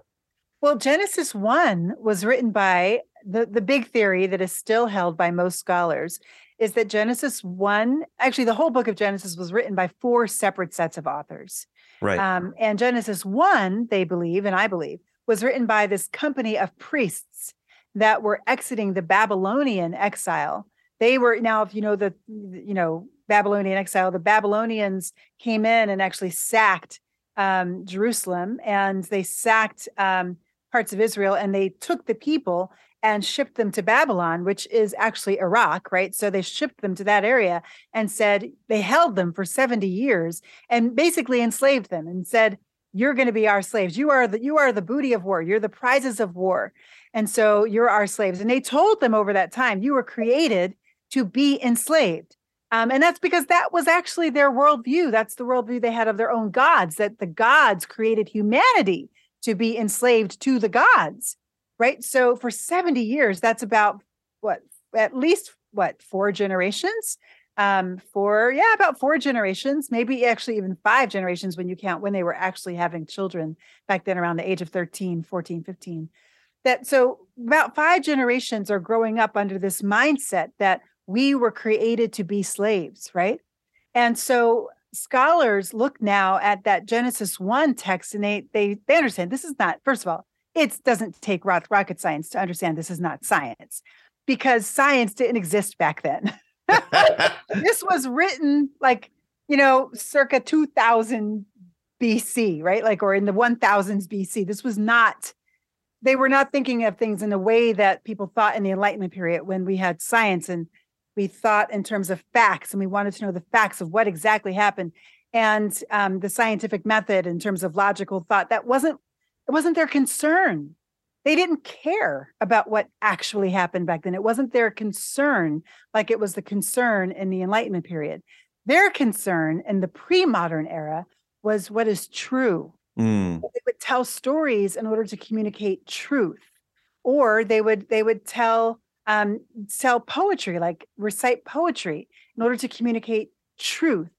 Well, Genesis one was written by the the big theory that is still held by most scholars is that Genesis one, actually, the whole book of Genesis was written by four separate sets of authors. Right. Um, and Genesis one, they believe, and I believe, was written by this company of priests that were exiting the Babylonian exile. They were now, if you know the, you know, Babylonian exile, the Babylonians came in and actually sacked um, Jerusalem, and they sacked um, parts of Israel and they took the people and shipped them to Babylon, which is actually Iraq, right? So they shipped them to that area and said they held them for 70 years and basically enslaved them and said, You're going to be our slaves. You are the you are the booty of war. You're the prizes of war. And so you're our slaves. And they told them over that time, you were created to be enslaved. Um, and that's because that was actually their worldview. That's the worldview they had of their own gods, that the gods created humanity to be enslaved to the gods right? So for 70 years, that's about what, at least what, four generations? Um, for, yeah, about four generations, maybe actually even five generations when you count when they were actually having children back then around the age of 13, 14, 15. That so about five generations are growing up under this mindset that we were created to be slaves, right? And so scholars look now at that Genesis 1 text and they they they understand this is not first of all it doesn't take rocket science to understand this is not science because science didn't exist back then. this was written like, you know, circa 2000 BC, right? Like, or in the 1000s BC. This was not, they were not thinking of things in a way that people thought in the Enlightenment period when we had science and we thought in terms of facts and we wanted to know the facts of what exactly happened and um, the scientific method in terms of logical thought. That wasn't it wasn't their concern. They didn't care about what actually happened back then. It wasn't their concern like it was the concern in the Enlightenment period. Their concern in the pre modern era was what is true. Mm. They would tell stories in order to communicate truth, or they would they would tell um, tell poetry, like recite poetry, in order to communicate truth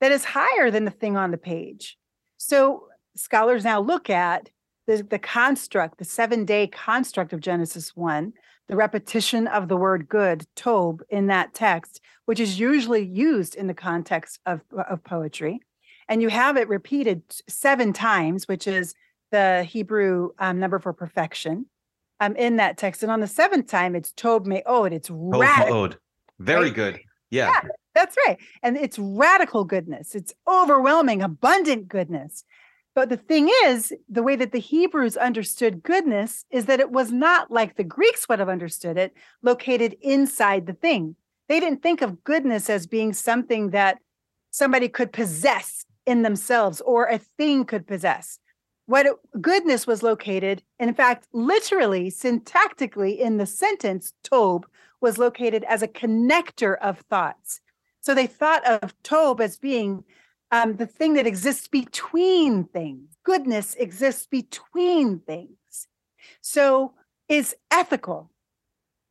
that is higher than the thing on the page. So scholars now look at the, the construct, the seven day construct of Genesis 1, the repetition of the word good, tob, in that text, which is usually used in the context of, of poetry. And you have it repeated seven times, which is the Hebrew um, number for perfection um, in that text. And on the seventh time, it's tob me'od. It's radical. Very right? good. Yeah. yeah. That's right. And it's radical goodness. It's overwhelming, abundant goodness. But the thing is, the way that the Hebrews understood goodness is that it was not like the Greeks would have understood it, located inside the thing. They didn't think of goodness as being something that somebody could possess in themselves or a thing could possess. What it, goodness was located, in fact, literally, syntactically in the sentence, Tob was located as a connector of thoughts. So they thought of Tob as being um, the thing that exists between things. Goodness exists between things. So is ethical.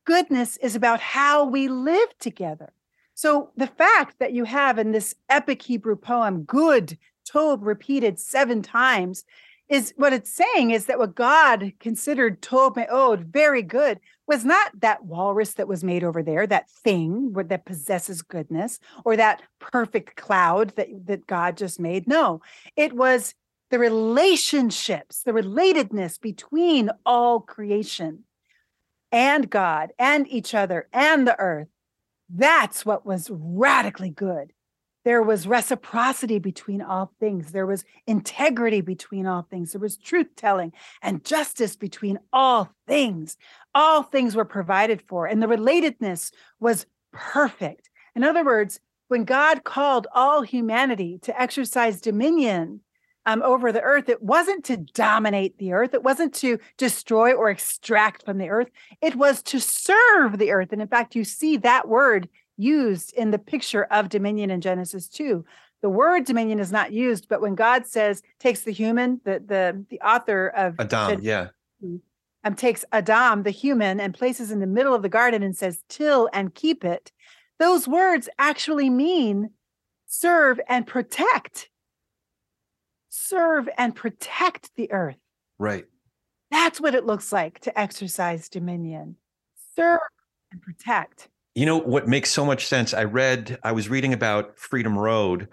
Goodness is about how we live together. So the fact that you have in this epic Hebrew poem, good, Tob repeated seven times, is what it's saying is that what God considered Tob Me'od oh, very good was not that walrus that was made over there, that thing that possesses goodness, or that perfect cloud that, that God just made. No, it was the relationships, the relatedness between all creation and God and each other and the earth. That's what was radically good. There was reciprocity between all things. There was integrity between all things. There was truth telling and justice between all things. All things were provided for, and the relatedness was perfect. In other words, when God called all humanity to exercise dominion um, over the earth, it wasn't to dominate the earth, it wasn't to destroy or extract from the earth, it was to serve the earth. And in fact, you see that word used in the picture of dominion in Genesis 2. The word dominion is not used, but when God says takes the human, the the the author of Adam, yeah. Um, takes Adam, the human, and places in the middle of the garden and says, till and keep it. Those words actually mean serve and protect. Serve and protect the earth. Right. That's what it looks like to exercise dominion. Serve and protect. You know what makes so much sense? I read, I was reading about Freedom Road,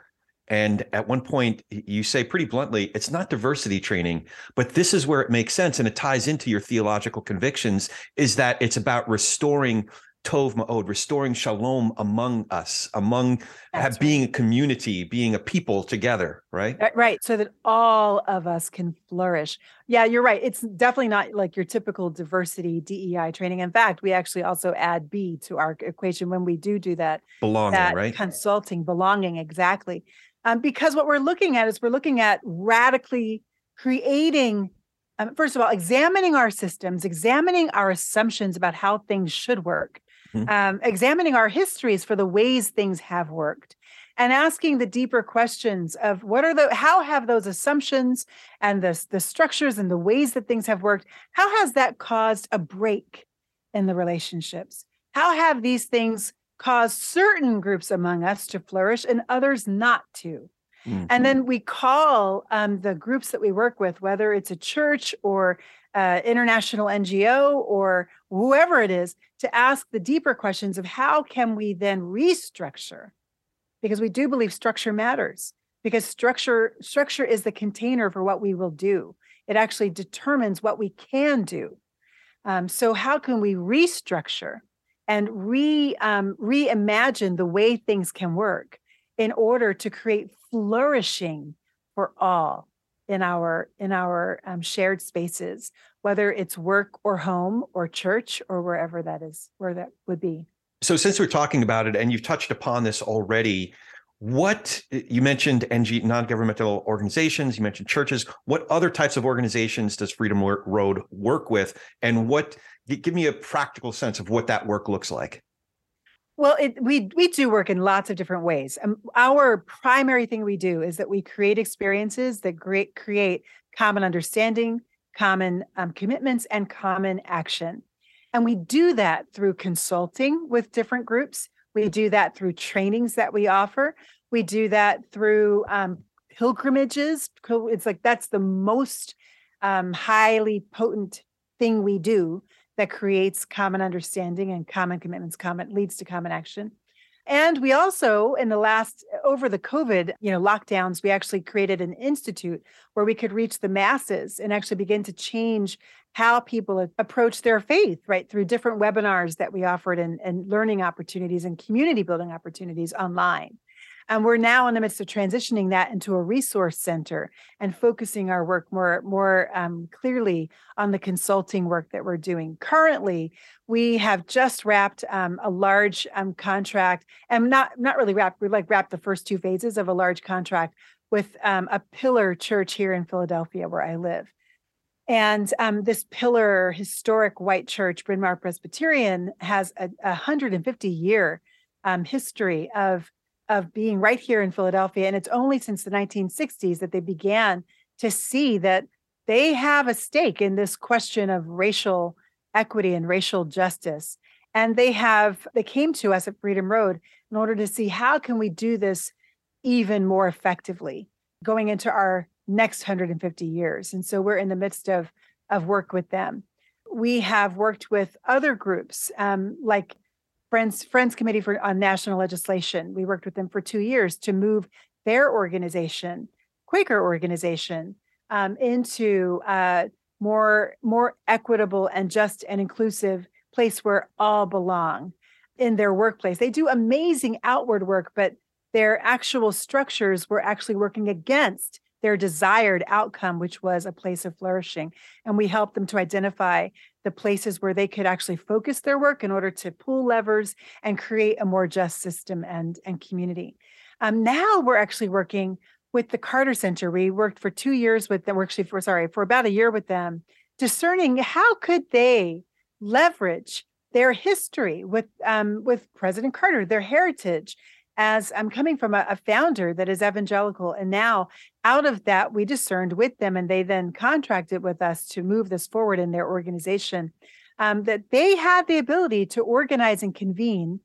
and at one point you say pretty bluntly, it's not diversity training, but this is where it makes sense and it ties into your theological convictions is that it's about restoring tov ma'od, restoring shalom among us, among have, being a community, being a people together, right? Right. So that all of us can flourish. Yeah, you're right. It's definitely not like your typical diversity DEI training. In fact, we actually also add B to our equation when we do do that. Belonging, that right? Consulting, belonging, exactly. Um, because what we're looking at is we're looking at radically creating um, first of all, examining our systems, examining our assumptions about how things should work, mm-hmm. um, examining our histories for the ways things have worked, and asking the deeper questions of what are the how have those assumptions and the the structures and the ways that things have worked, how has that caused a break in the relationships? How have these things caused certain groups among us to flourish and others not to? Mm-hmm. And then we call um, the groups that we work with, whether it's a church or uh, international NGO or whoever it is, to ask the deeper questions of how can we then restructure? Because we do believe structure matters. Because structure structure is the container for what we will do. It actually determines what we can do. Um, so how can we restructure and re um, reimagine the way things can work in order to create flourishing for all in our in our um, shared spaces whether it's work or home or church or wherever that is where that would be. So since we're talking about it and you've touched upon this already what you mentioned ng non-governmental organizations you mentioned churches. What other types of organizations does freedom road work with? And what give me a practical sense of what that work looks like well, it, we we do work in lots of different ways. Um, our primary thing we do is that we create experiences that create create common understanding, common um, commitments, and common action. And we do that through consulting with different groups. We do that through trainings that we offer. We do that through um, pilgrimages. It's like that's the most um, highly potent thing we do that creates common understanding and common commitments common leads to common action. And we also in the last over the covid you know lockdowns we actually created an institute where we could reach the masses and actually begin to change how people approach their faith right through different webinars that we offered and, and learning opportunities and community building opportunities online and we're now in the midst of transitioning that into a resource center and focusing our work more, more um, clearly on the consulting work that we're doing. Currently, we have just wrapped um, a large um, contract, and not not really wrapped. We like wrapped the first two phases of a large contract with um, a pillar church here in Philadelphia, where I live. And um, this pillar historic white church, Bryn Mawr Presbyterian, has a, a 150 year um, history of of being right here in Philadelphia. And it's only since the 1960s that they began to see that they have a stake in this question of racial equity and racial justice. And they have, they came to us at Freedom Road in order to see how can we do this even more effectively going into our next 150 years. And so we're in the midst of, of work with them. We have worked with other groups um, like Friends Friends Committee for on National Legislation. We worked with them for two years to move their organization, Quaker organization, um, into a more more equitable and just and inclusive place where all belong in their workplace. They do amazing outward work, but their actual structures were actually working against their desired outcome, which was a place of flourishing. And we helped them to identify the places where they could actually focus their work in order to pull levers and create a more just system and, and community. Um, now we're actually working with the Carter Center. We worked for two years with them, we're actually for sorry, for about a year with them, discerning how could they leverage their history with um, with President Carter, their heritage, as I'm coming from a, a, founder that is evangelical. And now out of that, we discerned with them, and they then contracted with us to move this forward in their organization, um, that they had the ability to organize and convene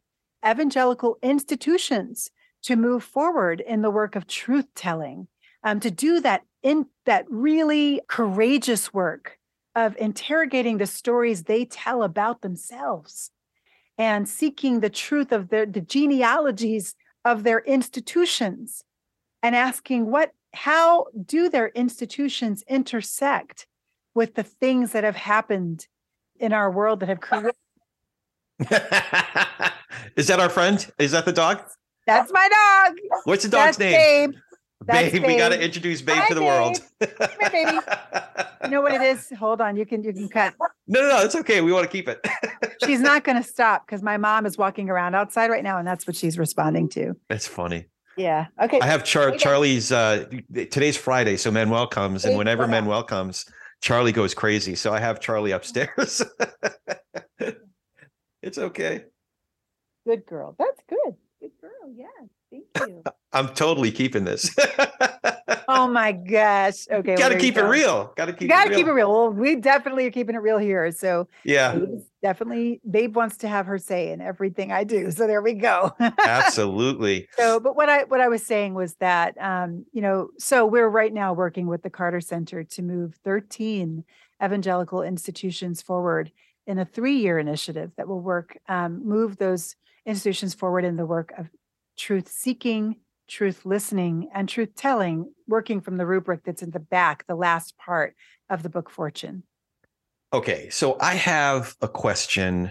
evangelical institutions to move forward in the work of truth telling, um, to do that in that really courageous work of interrogating the stories they tell about themselves and seeking the truth of the, the genealogies of their institutions and asking what how do their institutions intersect with the things that have happened in our world that have created Is that our friend? Is that the dog? That's my dog. What's the dog's That's name? Babe. That's Babe, we got to introduce Babe Hi, to the world. here, baby. You know what it is? Hold on. You can you can cut. No, no, no, it's okay. We want to keep it. She's not going to stop because my mom is walking around outside right now, and that's what she's responding to. That's funny. Yeah. Okay. I have Char- Charlie's. Uh, today's Friday, so Manuel comes, and whenever? Manuel comes, Charlie goes crazy. So I have Charlie upstairs. it's okay. Good girl. That's good. Good girl. Yeah. Thank you. I'm totally keeping this. oh my gosh. Okay. Got to you keep it real. Got to keep got to it keep it real. real. Well, we definitely are keeping it real here. So Yeah, Babe's definitely, Babe wants to have her say in everything I do. So there we go. absolutely. so but what i what i was saying was that um you know so we're right now working with the carter center to move 13 evangelical institutions forward in a three-year initiative that will work um, move those institutions forward in the work of truth seeking truth listening and truth telling working from the rubric that's in the back the last part of the book fortune Okay, so I have a question,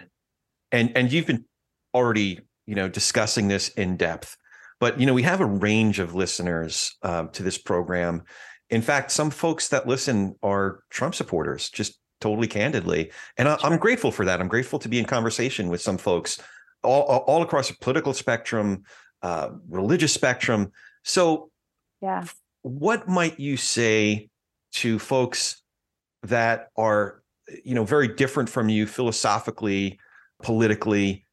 and and you've been already you know discussing this in depth, but you know we have a range of listeners um, to this program. In fact, some folks that listen are Trump supporters, just totally candidly, and I, I'm grateful for that. I'm grateful to be in conversation with some folks all all across the political spectrum, uh, religious spectrum. So yeah. what might you say to folks that are you know very different from you philosophically politically?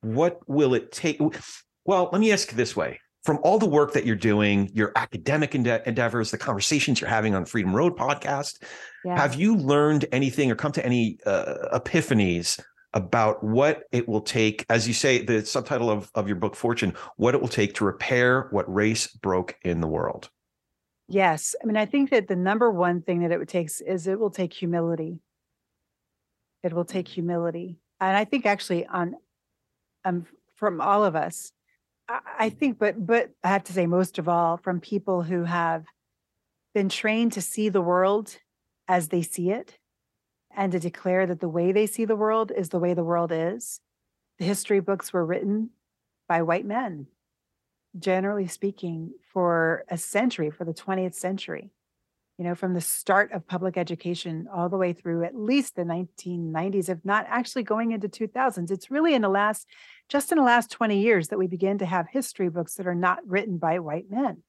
What will it take? Well let me ask this way. From all the work that you're doing your academic ende- endeavors the conversations you're having on freedom road podcast yeah. have you learned anything or come to any uh, epiphanies about what it will take as you say the subtitle of, of your book fortune what it will take to repair what race broke in the world Yes. I mean, I think that the number one thing that it would take is it will take humility. It will take humility. And I think actually on um from all of us, I, I think, but but I have to say most of all from people who have been trained to see the world as they see it and to declare that the way they see the world is the way the world is. The history books were written by white men generally speaking, for a century, for the 20th century, you know, from the start of public education all the way through at least the 1990s, if not actually going into 2000s. It's really in the last, just in the last 20 years that we begin to have history books that are not written by white men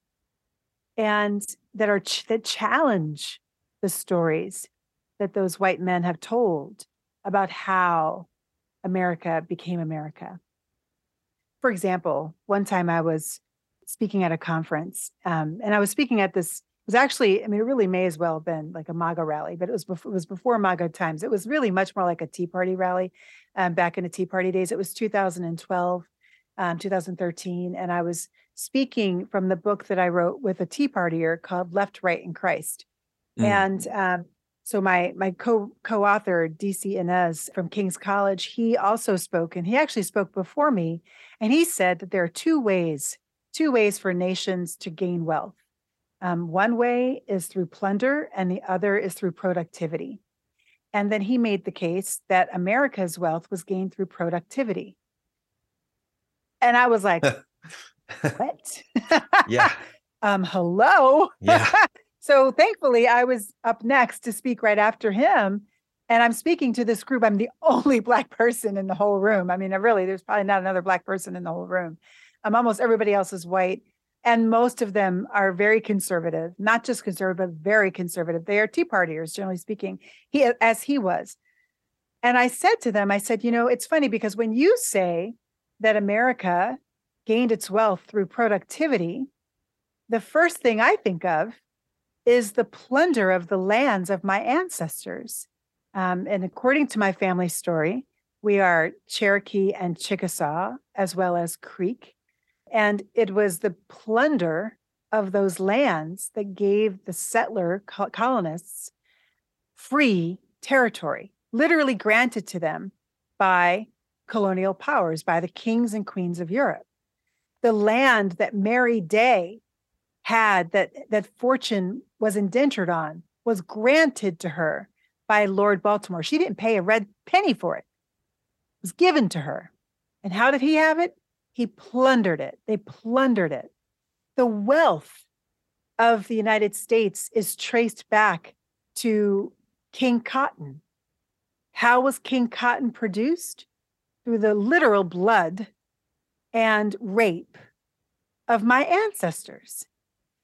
and that are, that challenge the stories that those white men have told about how America became America for example, one time I was speaking at a conference, um, and I was speaking at this. It was actually, I mean, it really may as well have been like a MAGA rally, but it was before, it was before MAGA times. It was really much more like a Tea Party rally um, back in the Tea Party days. It was 2012, um, 2013, and I was speaking from the book that I wrote with a Tea Partier called Left, Right, and Christ. Mm. And um, so my my co co-author DC Innes from King's College, he also spoke, and he actually spoke before me, and he said that there are two ways, two ways for nations to gain wealth. Um, one way is through plunder, and the other is through productivity. And then he made the case that America's wealth was gained through productivity. And I was like, what? yeah um, hello. yeah so thankfully, I was up next to speak right after him. And I'm speaking to this group. I'm the only Black person in the whole room. I mean, really, there's probably not another Black person in the whole room. Um, almost everybody else is white. And most of them are very conservative, not just conservative, but very conservative. They are Tea Partiers, generally speaking, he, as he was. And I said to them, I said, you know, it's funny because when you say that America gained its wealth through productivity, the first thing I think of is the plunder of the lands of my ancestors. Um, and according to my family story, we are Cherokee and Chickasaw, as well as Creek. And it was the plunder of those lands that gave the settler col- colonists free territory, literally granted to them by colonial powers, by the kings and queens of Europe. The land that Mary Day had that that fortune was indentured on was granted to her by Lord Baltimore. She didn't pay a red penny for it. was given to her. And how did he have it? He plundered it. They plundered it. The wealth of the United States is traced back to King Cotton. How was King Cotton produced? Through the literal blood and rape of my ancestors.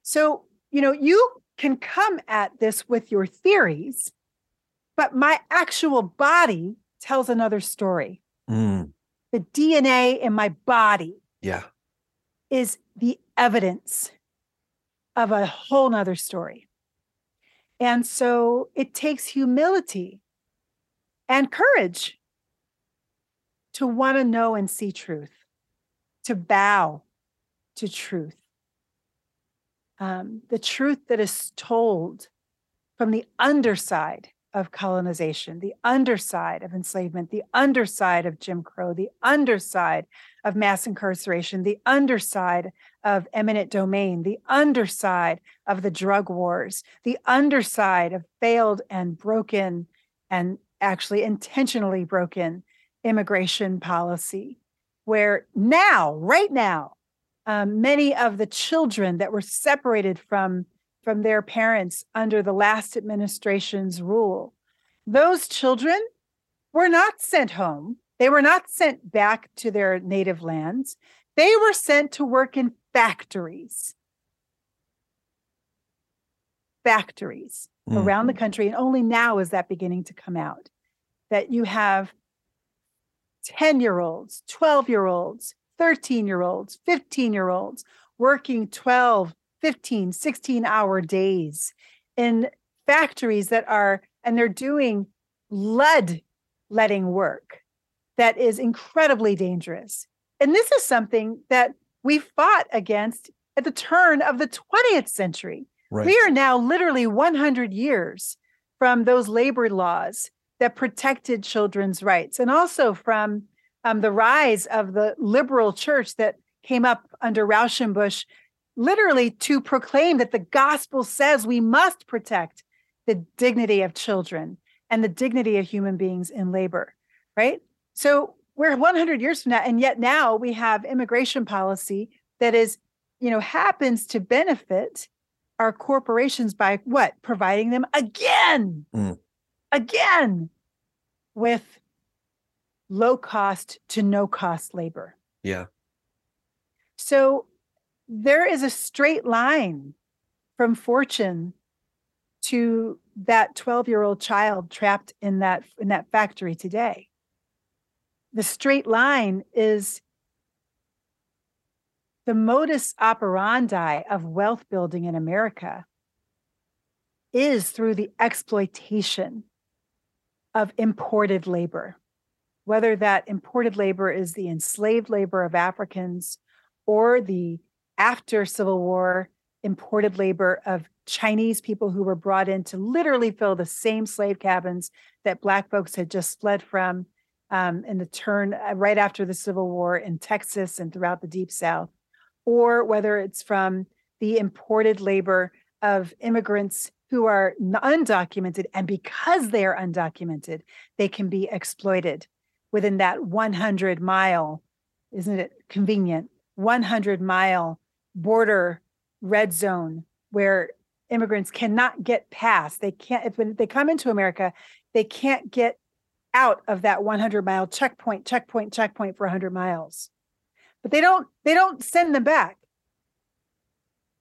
So, you know, you can come at this with your theories, but my actual body tells another story. Mm, The DNA in my body yeah. is the evidence of a whole nother story. And so it takes humility and courage to want to know and see truth, to bow to truth. Um, the truth that is told from the underside of colonization, the underside of enslavement, the underside of Jim Crow, the underside of mass incarceration, the underside of eminent domain, the underside of the drug wars, the underside of failed and broken and actually intentionally broken immigration policy, where now, right now, um, many of the children that were separated from from their parents under the last administration's rule, those children were not sent home. They were not sent back to their native lands. They were sent to work in factories. Factories Mm. around the country. And only now is that beginning to come out that you have 10 year olds, 12 year olds, 13 year olds, 15 year olds working 12, 15, 16 hour days in factories that are, and they're doing lead letting work that is incredibly dangerous. And this is something that we fought against at the turn of the 20th century. Right. We are now literally 100 years from those labor laws that protected children's rights, and also from um, the rise of the liberal church that came up under Rauschenbusch, literally to proclaim that the gospel says we must protect the dignity of children and the dignity of human beings in labor, right? So we're 100 years from now, and yet now we have immigration policy that is, you know, happens to benefit our corporations by what? Providing them again, Mm. again with low cost to no cost labor. Yeah. So there is a straight line from fortune to that 12 year old child trapped in that in that factory today. The straight line is the modus operandi of wealth building in America is through the exploitation of imported labor, whether that imported labor is the enslaved labor of Africans or the after Civil War imported labor of Chinese people who were brought in to literally fill the same slave cabins that Black folks had just fled from um, in the turn uh, right after the Civil War in Texas and throughout the Deep South, or whether it's from the imported labor of immigrants who are undocumented. And because they are undocumented, they can be exploited within that 100 mile, isn't it convenient? 100 mile border red zone where immigrants cannot get past. They can't, if they come into America, they can't get out of that 100 mile checkpoint, checkpoint, checkpoint for 100 miles. But they don't, they don't send them back.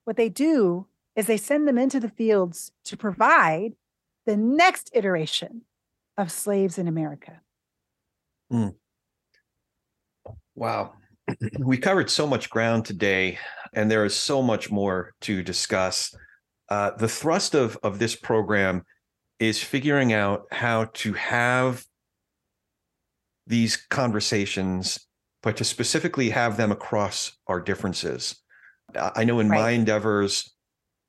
What they do is they send them into the fields to provide the next iteration of slaves in America. Wow. we covered so much ground today, and there is so much more to discuss. Uh, the thrust of, of this program is figuring out how to have these conversations, but to specifically have them across our differences. I I know in my endeavors,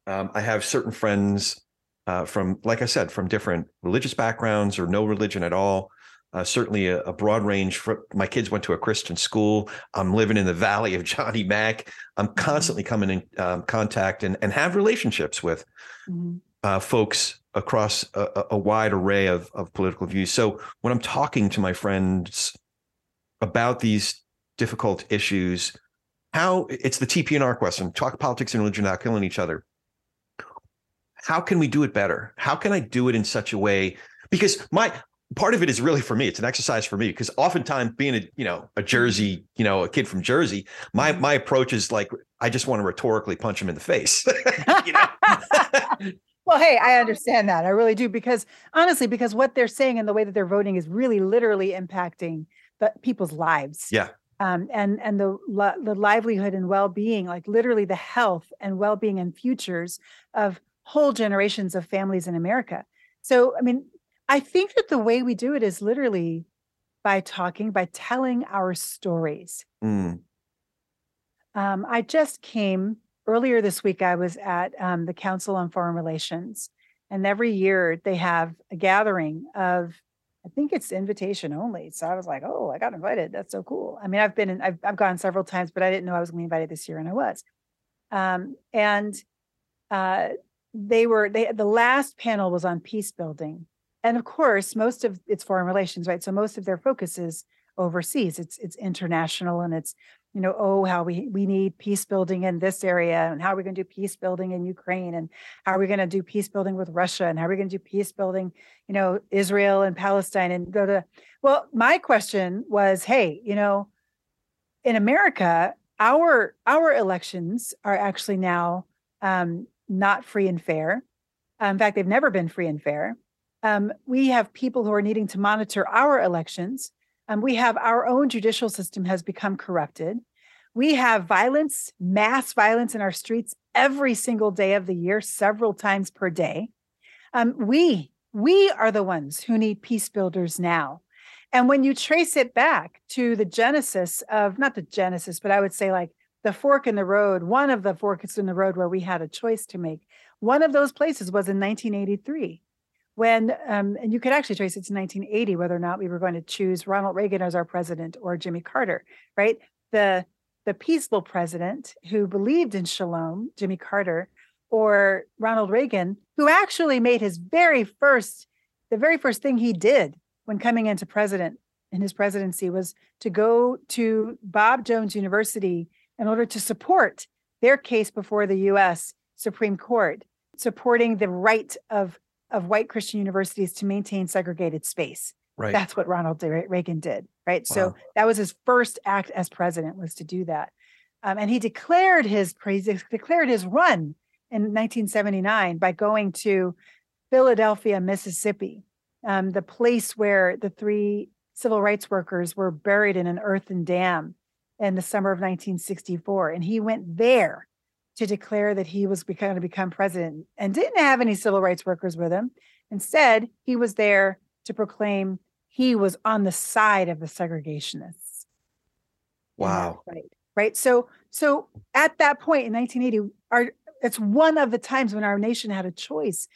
um, I have certain friends uh, from, like I said, from different religious backgrounds or no religion at all. Uh, certainly a, a broad range. For, my kids went to a Christian school. I'm living in the valley of Johnny Mac. I'm constantly coming in um, contact and, and have relationships with Mhm. uh, folks across a, a- wide array of, of political views. So when I'm talking to my friends about these difficult issues, how it's the TP&R question talk politics and religion without killing each other. How can we do it better? How can I do it in such a way? Because my part of it is really for me. It's an exercise for me because oftentimes being a you know a jersey you know a kid from jersey my mm-hmm. my approach is like i just want to rhetorically punch him in the face well hey i understand that. I really do because honestly because what they're saying and the way that they're voting is really literally impacting the people's lives. Yeah. Um, and and the the livelihood and well-being like literally the health and well-being and futures of whole generations of families in america. So i mean I think that the way we do it is literally by talking, by telling our stories. Mm. Um, I just came earlier this week. I was at um, the Council on Foreign Relations, and every year they have a gathering of, I think it's invitation only. So I was like, oh, I got invited. That's so cool. I mean, I've been in, I've, I've gone several times, but I didn't know I was going to be invited this year, and I was. Um, and uh, they were they the last panel was on peace building and of course most of it's foreign relations right? So most of their focus is overseas. It's it's international and it's you know oh how we we need peace building in this area and how are we going to do peace building in ukraine and how are we going to do peace building with russia and how are we going to do peace building you know israel and palestine and go to well my question was hey you know in america our our elections are actually now um, not free and fair. In fact they've never been free and fair um, we have people who are needing to monitor our elections. Um, we have our own judicial system has become corrupted. We have violence, mass violence in our streets every single day of the year, several times per day. Um, we we are the ones who need peace builders now. And when you trace it back to the genesis of not the genesis, but I would say like the fork in the road, one of the forks in the road where we had a choice to make. One of those places was in 1983 when um, and you could actually trace it to 1980 whether or not we were going to choose Ronald Reagan as our president or Jimmy Carter, right? The the peaceful president who believed in shalom, Jimmy Carter, or Ronald Reagan, who actually made his very first the very first thing he did when coming into president in his presidency was to go to Bob Jones University in order to support their case before the US Supreme Court, supporting the right of of white Christian universities to maintain segregated space. Right. That's what Ronald Reagan did. Right. Wow. So that was his first act as president was to do that. Um, and he declared his declared his run in 1979 by going to Philadelphia, Mississippi, um, the place where the three civil rights workers were buried in an earthen dam in the summer of 1964. And he went there to declare that he was going to become president and didn't have any civil rights workers with him. Instead, he was there to proclaim he was on the side of the segregationists. Wow. Right. Right. So so at that point in 1980, our it's one of the times when our nation had a choice.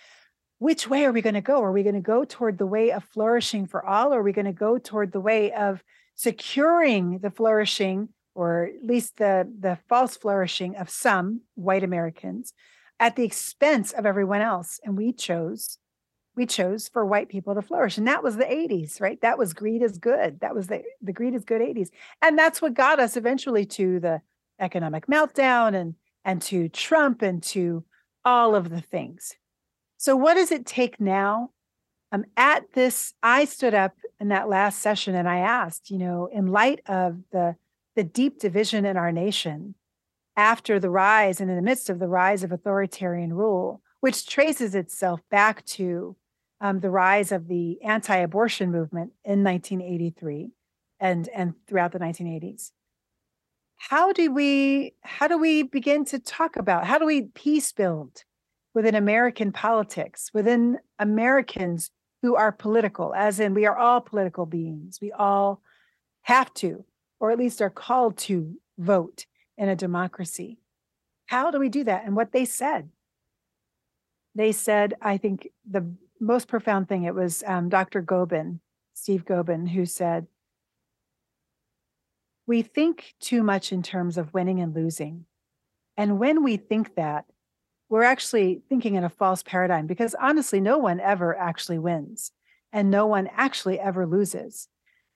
Which way are we going to go? Are we going to go toward the way of flourishing for all? Or are we going to go toward the way of securing the flourishing or at least the, the false flourishing of some white Americans at the expense of everyone else. And we chose, we chose for white people to flourish. And that was the 80s, right? That was greed is good. That was the, the greed is good 80s. And that's what got us eventually to the economic meltdown and and to Trump and to all of the things. So what does it take now? Um, at this, I stood up in that last session and I asked, you know, in light of the the deep division in our nation after the rise and in the midst of the rise of authoritarian rule, which traces itself back to um, the rise of the anti-abortion movement in 1983 and and throughout the 1980s. How do we how do we begin to talk about how do we peace build within American politics, within Americans who are political, as in we are all political beings. We all have to or at least are called to vote in a democracy. How do we do that? And what they said, they said, I think the most profound thing, it was um, Dr. Gobin, Steve Gobin, who said, We think too much in terms of winning and losing. And when we think that, we're actually thinking in a false paradigm because honestly, no one ever actually wins and no one actually ever loses.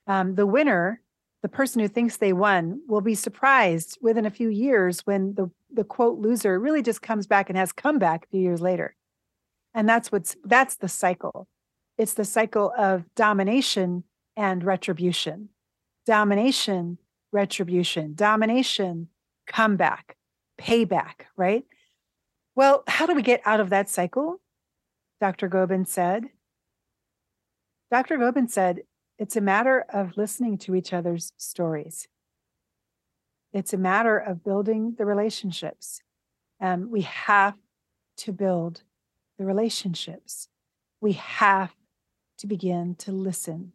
Um, the winner the person who thinks they won will be surprised within a few years when the the quote loser really just comes back and has come back a few years later. And that's what's that's the cycle. It's the cycle of domination and retribution. Domination, retribution, domination, comeback, payback, right? Well, how do we get out of that cycle? Dr. Gobin said. Dr. Gobin said, it's a matter of listening to each other's stories. It's a matter of building the relationships. And we have to build the relationships. We have to begin to listen.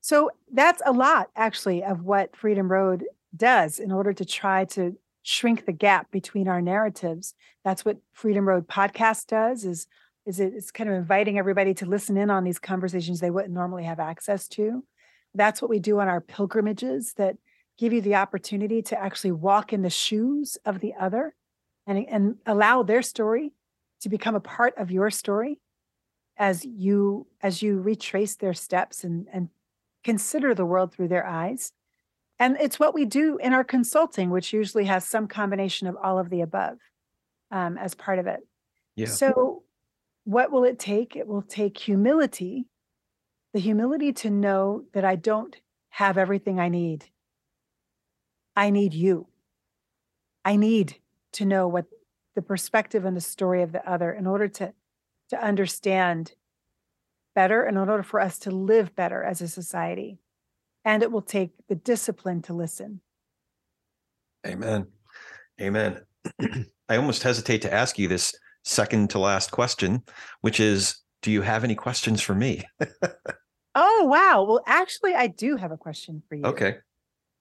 So that's a lot, actually, of what Freedom Road does in order to try to shrink the gap between our narratives. That's what Freedom Road podcast does is is it, it's kind of inviting everybody to listen in on these conversations they wouldn't normally have access to. That's what we do on our pilgrimages that give you the opportunity to actually walk in the shoes of the other and, and allow their story to become a part of your story as you as you retrace their steps and, and consider the world through their eyes. And it's what we do in our consulting, which usually has some combination of all of the above um, as part of it. Yeah. So what will it take? It will take humility, the humility to know that I don't have everything I need. I need you. I need to know what the perspective and the story of the other in order to, to understand better and in order for us to live better as a society. And it will take the discipline to listen. Amen. Amen. I almost hesitate to ask you this second to last question, which is Do you have any questions for me? oh, wow. Well, actually, I do have a question for you. Okay.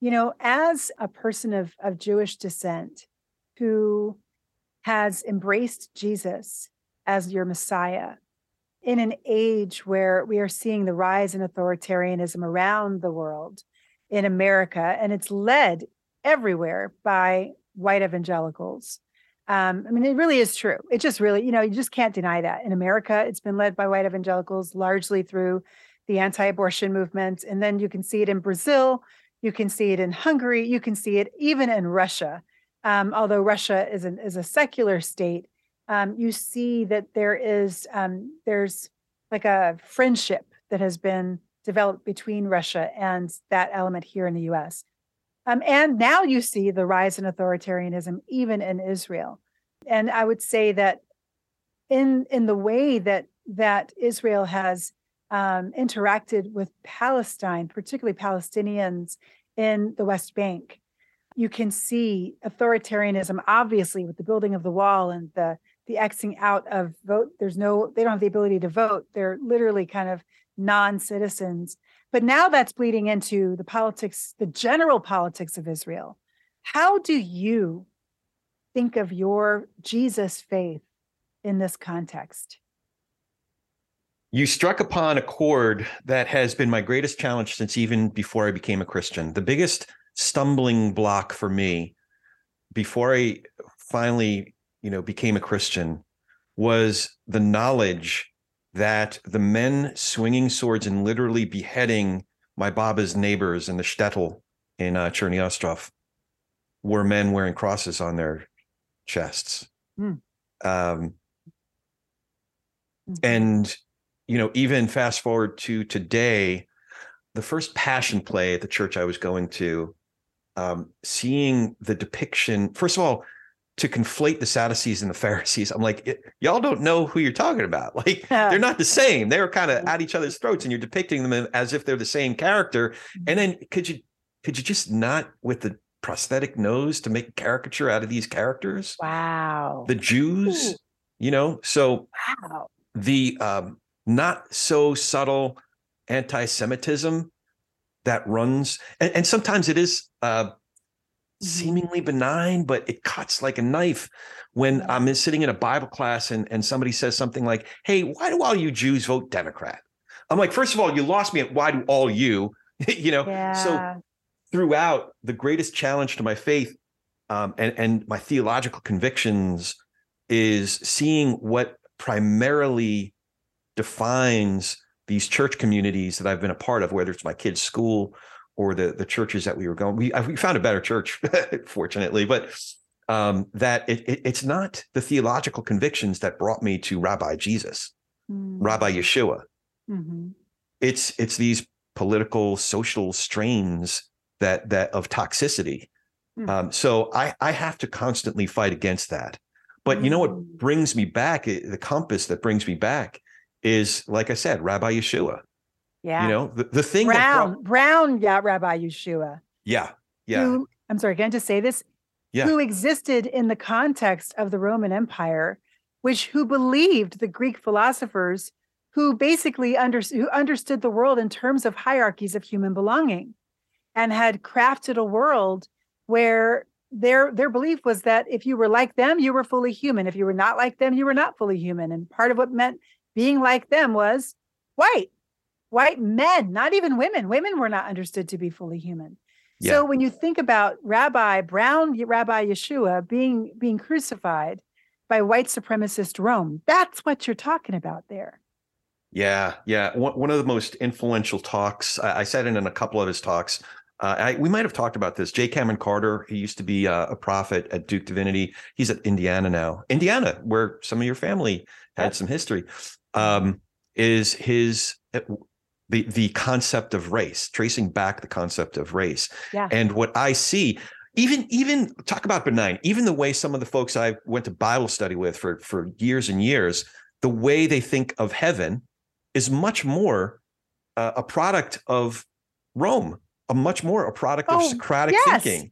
You know, as a person of, of Jewish descent who has embraced Jesus as your Messiah in an age where we are seeing the rise in authoritarianism around the world in America, and it's led everywhere by white evangelicals um, I mean, it really is true. It just really, you know, you just can't deny that. In America, it's been led by white evangelicals largely through the anti abortion movement. And then you can see it in Brazil, you can see it in Hungary, you can see it even in Russia. Um, although Russia is, an, is a secular state, um, you see that there is um, there's like a friendship that has been developed between Russia and that element here in the U.S. Um, and now you see the rise in authoritarianism even in Israel. And I would say that in in the way that that Israel has um, interacted with Palestine, particularly Palestinians in the West Bank, you can see authoritarianism obviously with the building of the wall and the the Xing out of vote. There's no, they don't have the ability to vote. They're literally kind of non-citizens. But now that's bleeding into the politics, the general politics of Israel. How do you think of your Jesus faith in this context? You struck upon a chord that has been my greatest challenge since even before I became a Christian. The biggest stumbling block for me before I finally, you know, became a Christian was the knowledge that the men swinging swords and literally beheading my Baba's neighbors in the shtetl in uh, Cherny Ostrov were men wearing crosses on their chests. Mm. Um, mm-hmm. And, you know, even fast forward to today, the first passion play at the church I was going to, um, seeing the depiction, first of all, to conflate the Sadducees and the Pharisees. I'm like, y'all don't know who you're talking about. Like they're not the same. They were kind of at each other's throats, and you're depicting them as if they're the same character. And then could you could you just not with the prosthetic nose to make a caricature out of these characters? Wow. The Jews, Ooh. you know, so wow. the um, not so subtle anti-Semitism that runs, and, and sometimes it is uh. Seemingly benign, but it cuts like a knife when I'm sitting in a Bible class and, and somebody says something like, Hey, why do all you Jews vote Democrat? I'm like, first of all, you lost me at why do all you, you know? Yeah. So throughout the greatest challenge to my faith um, and, and my theological convictions is seeing what primarily defines these church communities that I've been a part of, whether it's my kids' school or the the churches that we were going. We we found a better church, fortunately, but um, that it, it, it's not the theological convictions that brought me to Rabbi Jesus, mm. Rabbi Yeshua. Mm-hmm. It's it's these political social strains that that of toxicity. Mm. Um, so I I have to constantly fight against that. But you know what mm. brings me back? The compass that brings me back is, like I said, Rabbi Yeshua. Yeah. You know the, the thing Brown brought, Brown yeah Rabbi Yeshua. Yeah. Yeah. Who, I'm sorry, can I just say this? yeah. who existed in the context of the Roman Empire, which who believed the Greek philosophers who basically under, who understood the world in terms of hierarchies of human belonging and had crafted a world where their their belief was that if you were like them you were fully human if you were not like them you were not fully human and part of what meant being like them was white white men not even women women were not understood to be fully human yeah. So when you think about Rabbi Brown, Rabbi Yeshua being being crucified by white supremacist Rome, that's what you're talking about there. Yeah, yeah. One, of the most influential talks. I, I said it in a couple of his talks. Uh, I, we might have talked about this. J. Kameron Carter, he used to be uh, a prophet at Duke Divinity. He's at Indiana now. Indiana, where some of your family had some history, um, is his the the concept of race, tracing back the concept of race. Yeah. And what I see, even even talk about benign, even the way some of the folks I went to Bible study with for for years and years, the way they think of heaven is much more uh, a product of Rome, a much more a product oh, of Socratic yes. thinking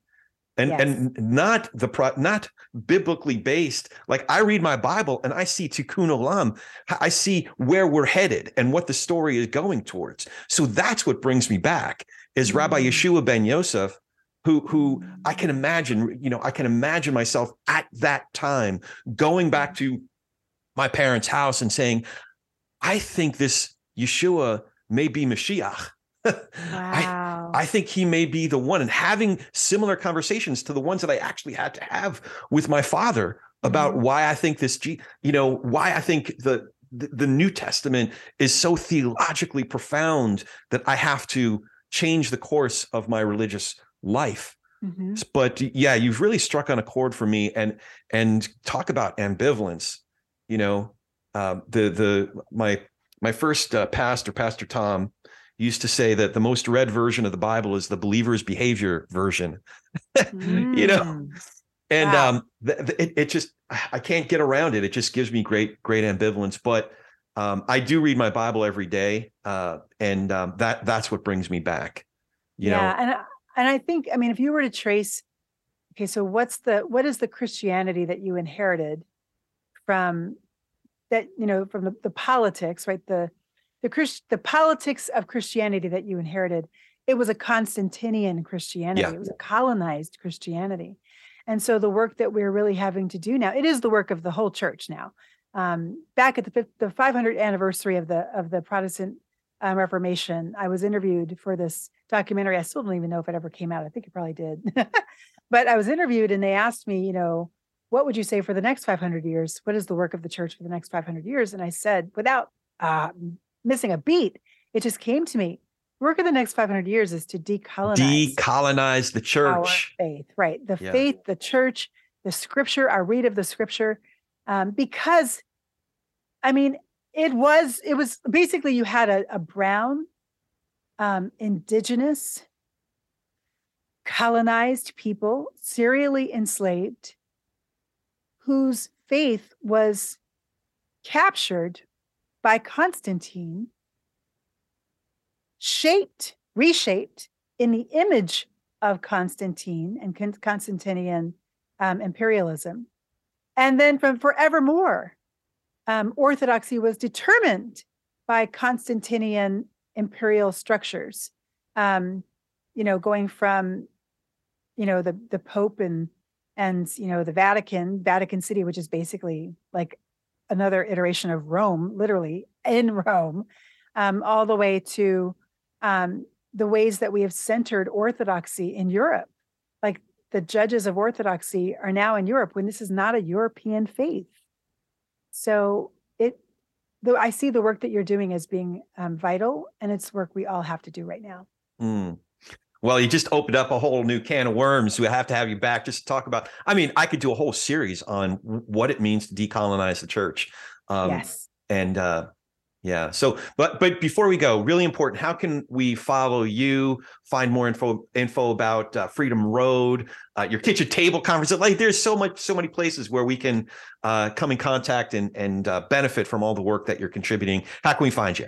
and yes. and not the pro not biblically based like i read my bible and i see tikkun olam i see where we're headed and what the story is going towards so that's what brings me back is mm-hmm. rabbi mm. yeshua ben yosef who who i can imagine you know i can imagine myself at that time going back to my parents house and saying i think this yeshua may be mashiach Wow. I, I think he may be the one and having similar conversations to the ones that I actually had to have with my father about mm-hmm. why I think this, you know, why I think the, the, the New Testament is so theologically profound that I have to change the course of my religious life. Mm-hmm. But yeah, you've really struck on a chord for me and and talk about ambivalence. You know, uh, the the my my first uh, pastor, Pastor Tom, used to say that the most read version of the Bible is the believer's behavior version. mm. You know, mm. and wow. um, it, it just I can't get around it. It just gives me great great ambivalence. But um, I do read my Bible every day, uh, and um, that that's what brings me back. You yeah, know, and and I think I mean if you were to trace, okay, so what's the what is the Christianity that you inherited from that you know from the, the politics, right? The the Christ, the politics of Christianity that you inherited, it was a Constantinian Christianity. Yeah. It was a colonized Christianity. And so the work that we're really having to do now, it is the work of the whole church now. Um, back at the the 500th anniversary of the of the Protestant um, Reformation, I was interviewed for this documentary. I still don't even know if it ever came out. I think it probably did. but I was interviewed, and they asked me, you know, what would you say for the next 500 years? What is the work of the church for the next 500 years? And I said, without uh, missing a beat. It just came to me. Work of the next 500 years is to decolonize. Decolonize the church. faith, right? The yeah. faith, the church, the scripture, our read of the scripture. Um, because, I mean, it was, it was basically you had a, a brown, um, indigenous, colonized people, serially enslaved, whose faith was captured by Constantine, shaped, reshaped in the image of Constantine and Constantinian um, imperialism. And then from forevermore, um, Orthodoxy was determined by Constantinian imperial structures. Um, you know, going from, you know, the the Pope and and you know the Vatican, Vatican City, which is basically like another iteration of Rome, literally in Rome, um, all the way to um, the ways that we have centered orthodoxy in Europe. Like the judges of orthodoxy are now in Europe when this is not a European faith. So it, though I see the work that you're doing as being um, vital, and it's work we all have to do right now. Mm. Well, you just opened up a whole new can of worms. We have to have you back just to talk about. I mean, I could do a whole series on what it means to decolonize the church. Um, yes. And uh, yeah. So, but but before we go, really important. How can we follow you? Find more info info about uh, Freedom Road, uh, your kitchen table conference. Like, there's so much, so many places where we can uh, come in contact and and uh, benefit from all the work that you're contributing. How can we find you?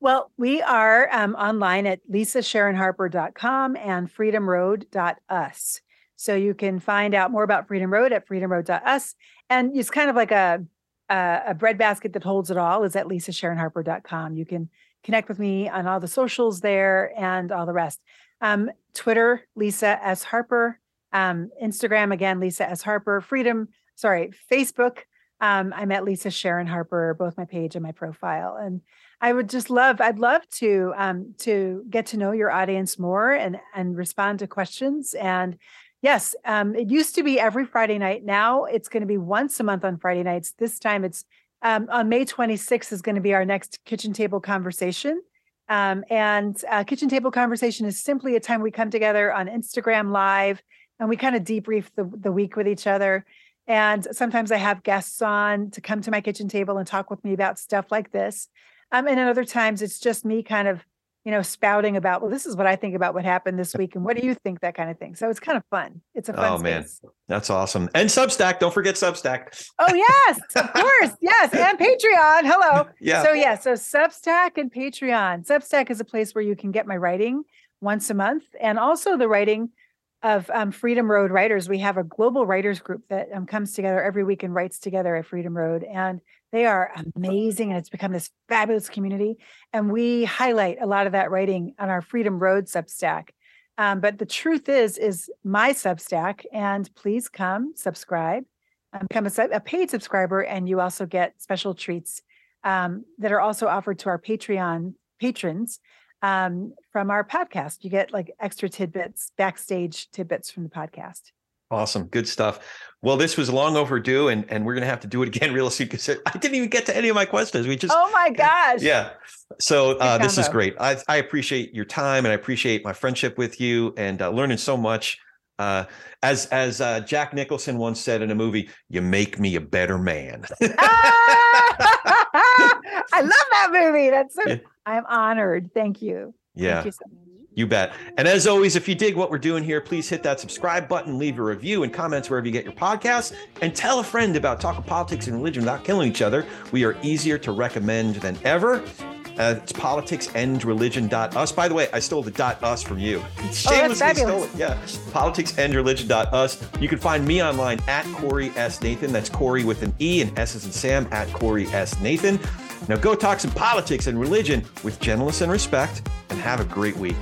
Well, we are um, online at lisasharonharper.com and freedomroad.us. So you can find out more about Freedom Road at freedomroad.us. And it's kind of like a uh, a breadbasket that holds it all is at lisasharonharper.com. You can connect with me on all the socials there and all the rest. Um, Twitter, Lisa S. Harper. Um, Instagram, again, Lisa S. Harper. Freedom, sorry, Facebook. Um, I'm at Lisa Sharon Harper, both my page and my profile. And I would just love, I'd love to um, to get to know your audience more and and respond to questions and Yes, um, it used to be every Friday night. Now it's going to be once a month on Friday nights. This time it's um, on May 26th is going to be our next kitchen table conversation. Um, and uh, kitchen table conversation is simply a time we come together on Instagram Live and we kind of debrief the, the week with each other. And sometimes I have guests on to come to my kitchen table and talk with me about stuff like this. Um, and at other times, it's just me kind of you know, spouting about, well, this is what I think about what happened this week. And what do you think? That kind of thing. So it's kind of fun. It's a fun. Oh, man. That's awesome. And Substack. Don't forget Substack. Oh, yes. Of course. yes. And Patreon. Hello. yeah. So, yeah. So Substack and Patreon. Substack is a place where you can get my writing once a month and also the writing of um, Freedom Road writers. We have a global writers group that um, comes together every week and writes together at Freedom Road. And they are amazing. And it's become this fabulous community. And we highlight a lot of that writing on our Freedom Road Substack. Um, but the truth is, is my Substack. And please come subscribe, um, become a, a, paid subscriber, and you also get special treats um, that are also offered to our Patreon patrons um, from our podcast. You get like extra tidbits, backstage tidbits from the podcast. Awesome. Good stuff. Well, this was long overdue, and, and we're going to have to do it again real soon because I didn't even get to any of my questions. We just. Oh my gosh. Yeah. So uh, this is great. I, I appreciate your time and I appreciate my friendship with you and uh, learning so much. Uh, as as uh, Jack Nicholson once said in a movie, "You make me a better man." ah! I love that movie. That's so. Yeah. I'm honored. Thank you. Yeah. Thank you so much. You bet. And as always, if you dig what we're doing here, please hit that subscribe button, leave a review and comments wherever you get your podcasts, and tell a friend about talking politics and religion without killing each other. We are easier to recommend than ever. Uh, it's politicsandreligion.us. By the way, I stole the dot us from you. Shamelessly oh, stole it. Yeah. Politicsandreligion.us. You can find me online at Corey S. Nathan. That's Corey with an E and S as in Sam at Corey S. Nathan. Now go talk some politics and religion with gentleness and respect, and have a great week.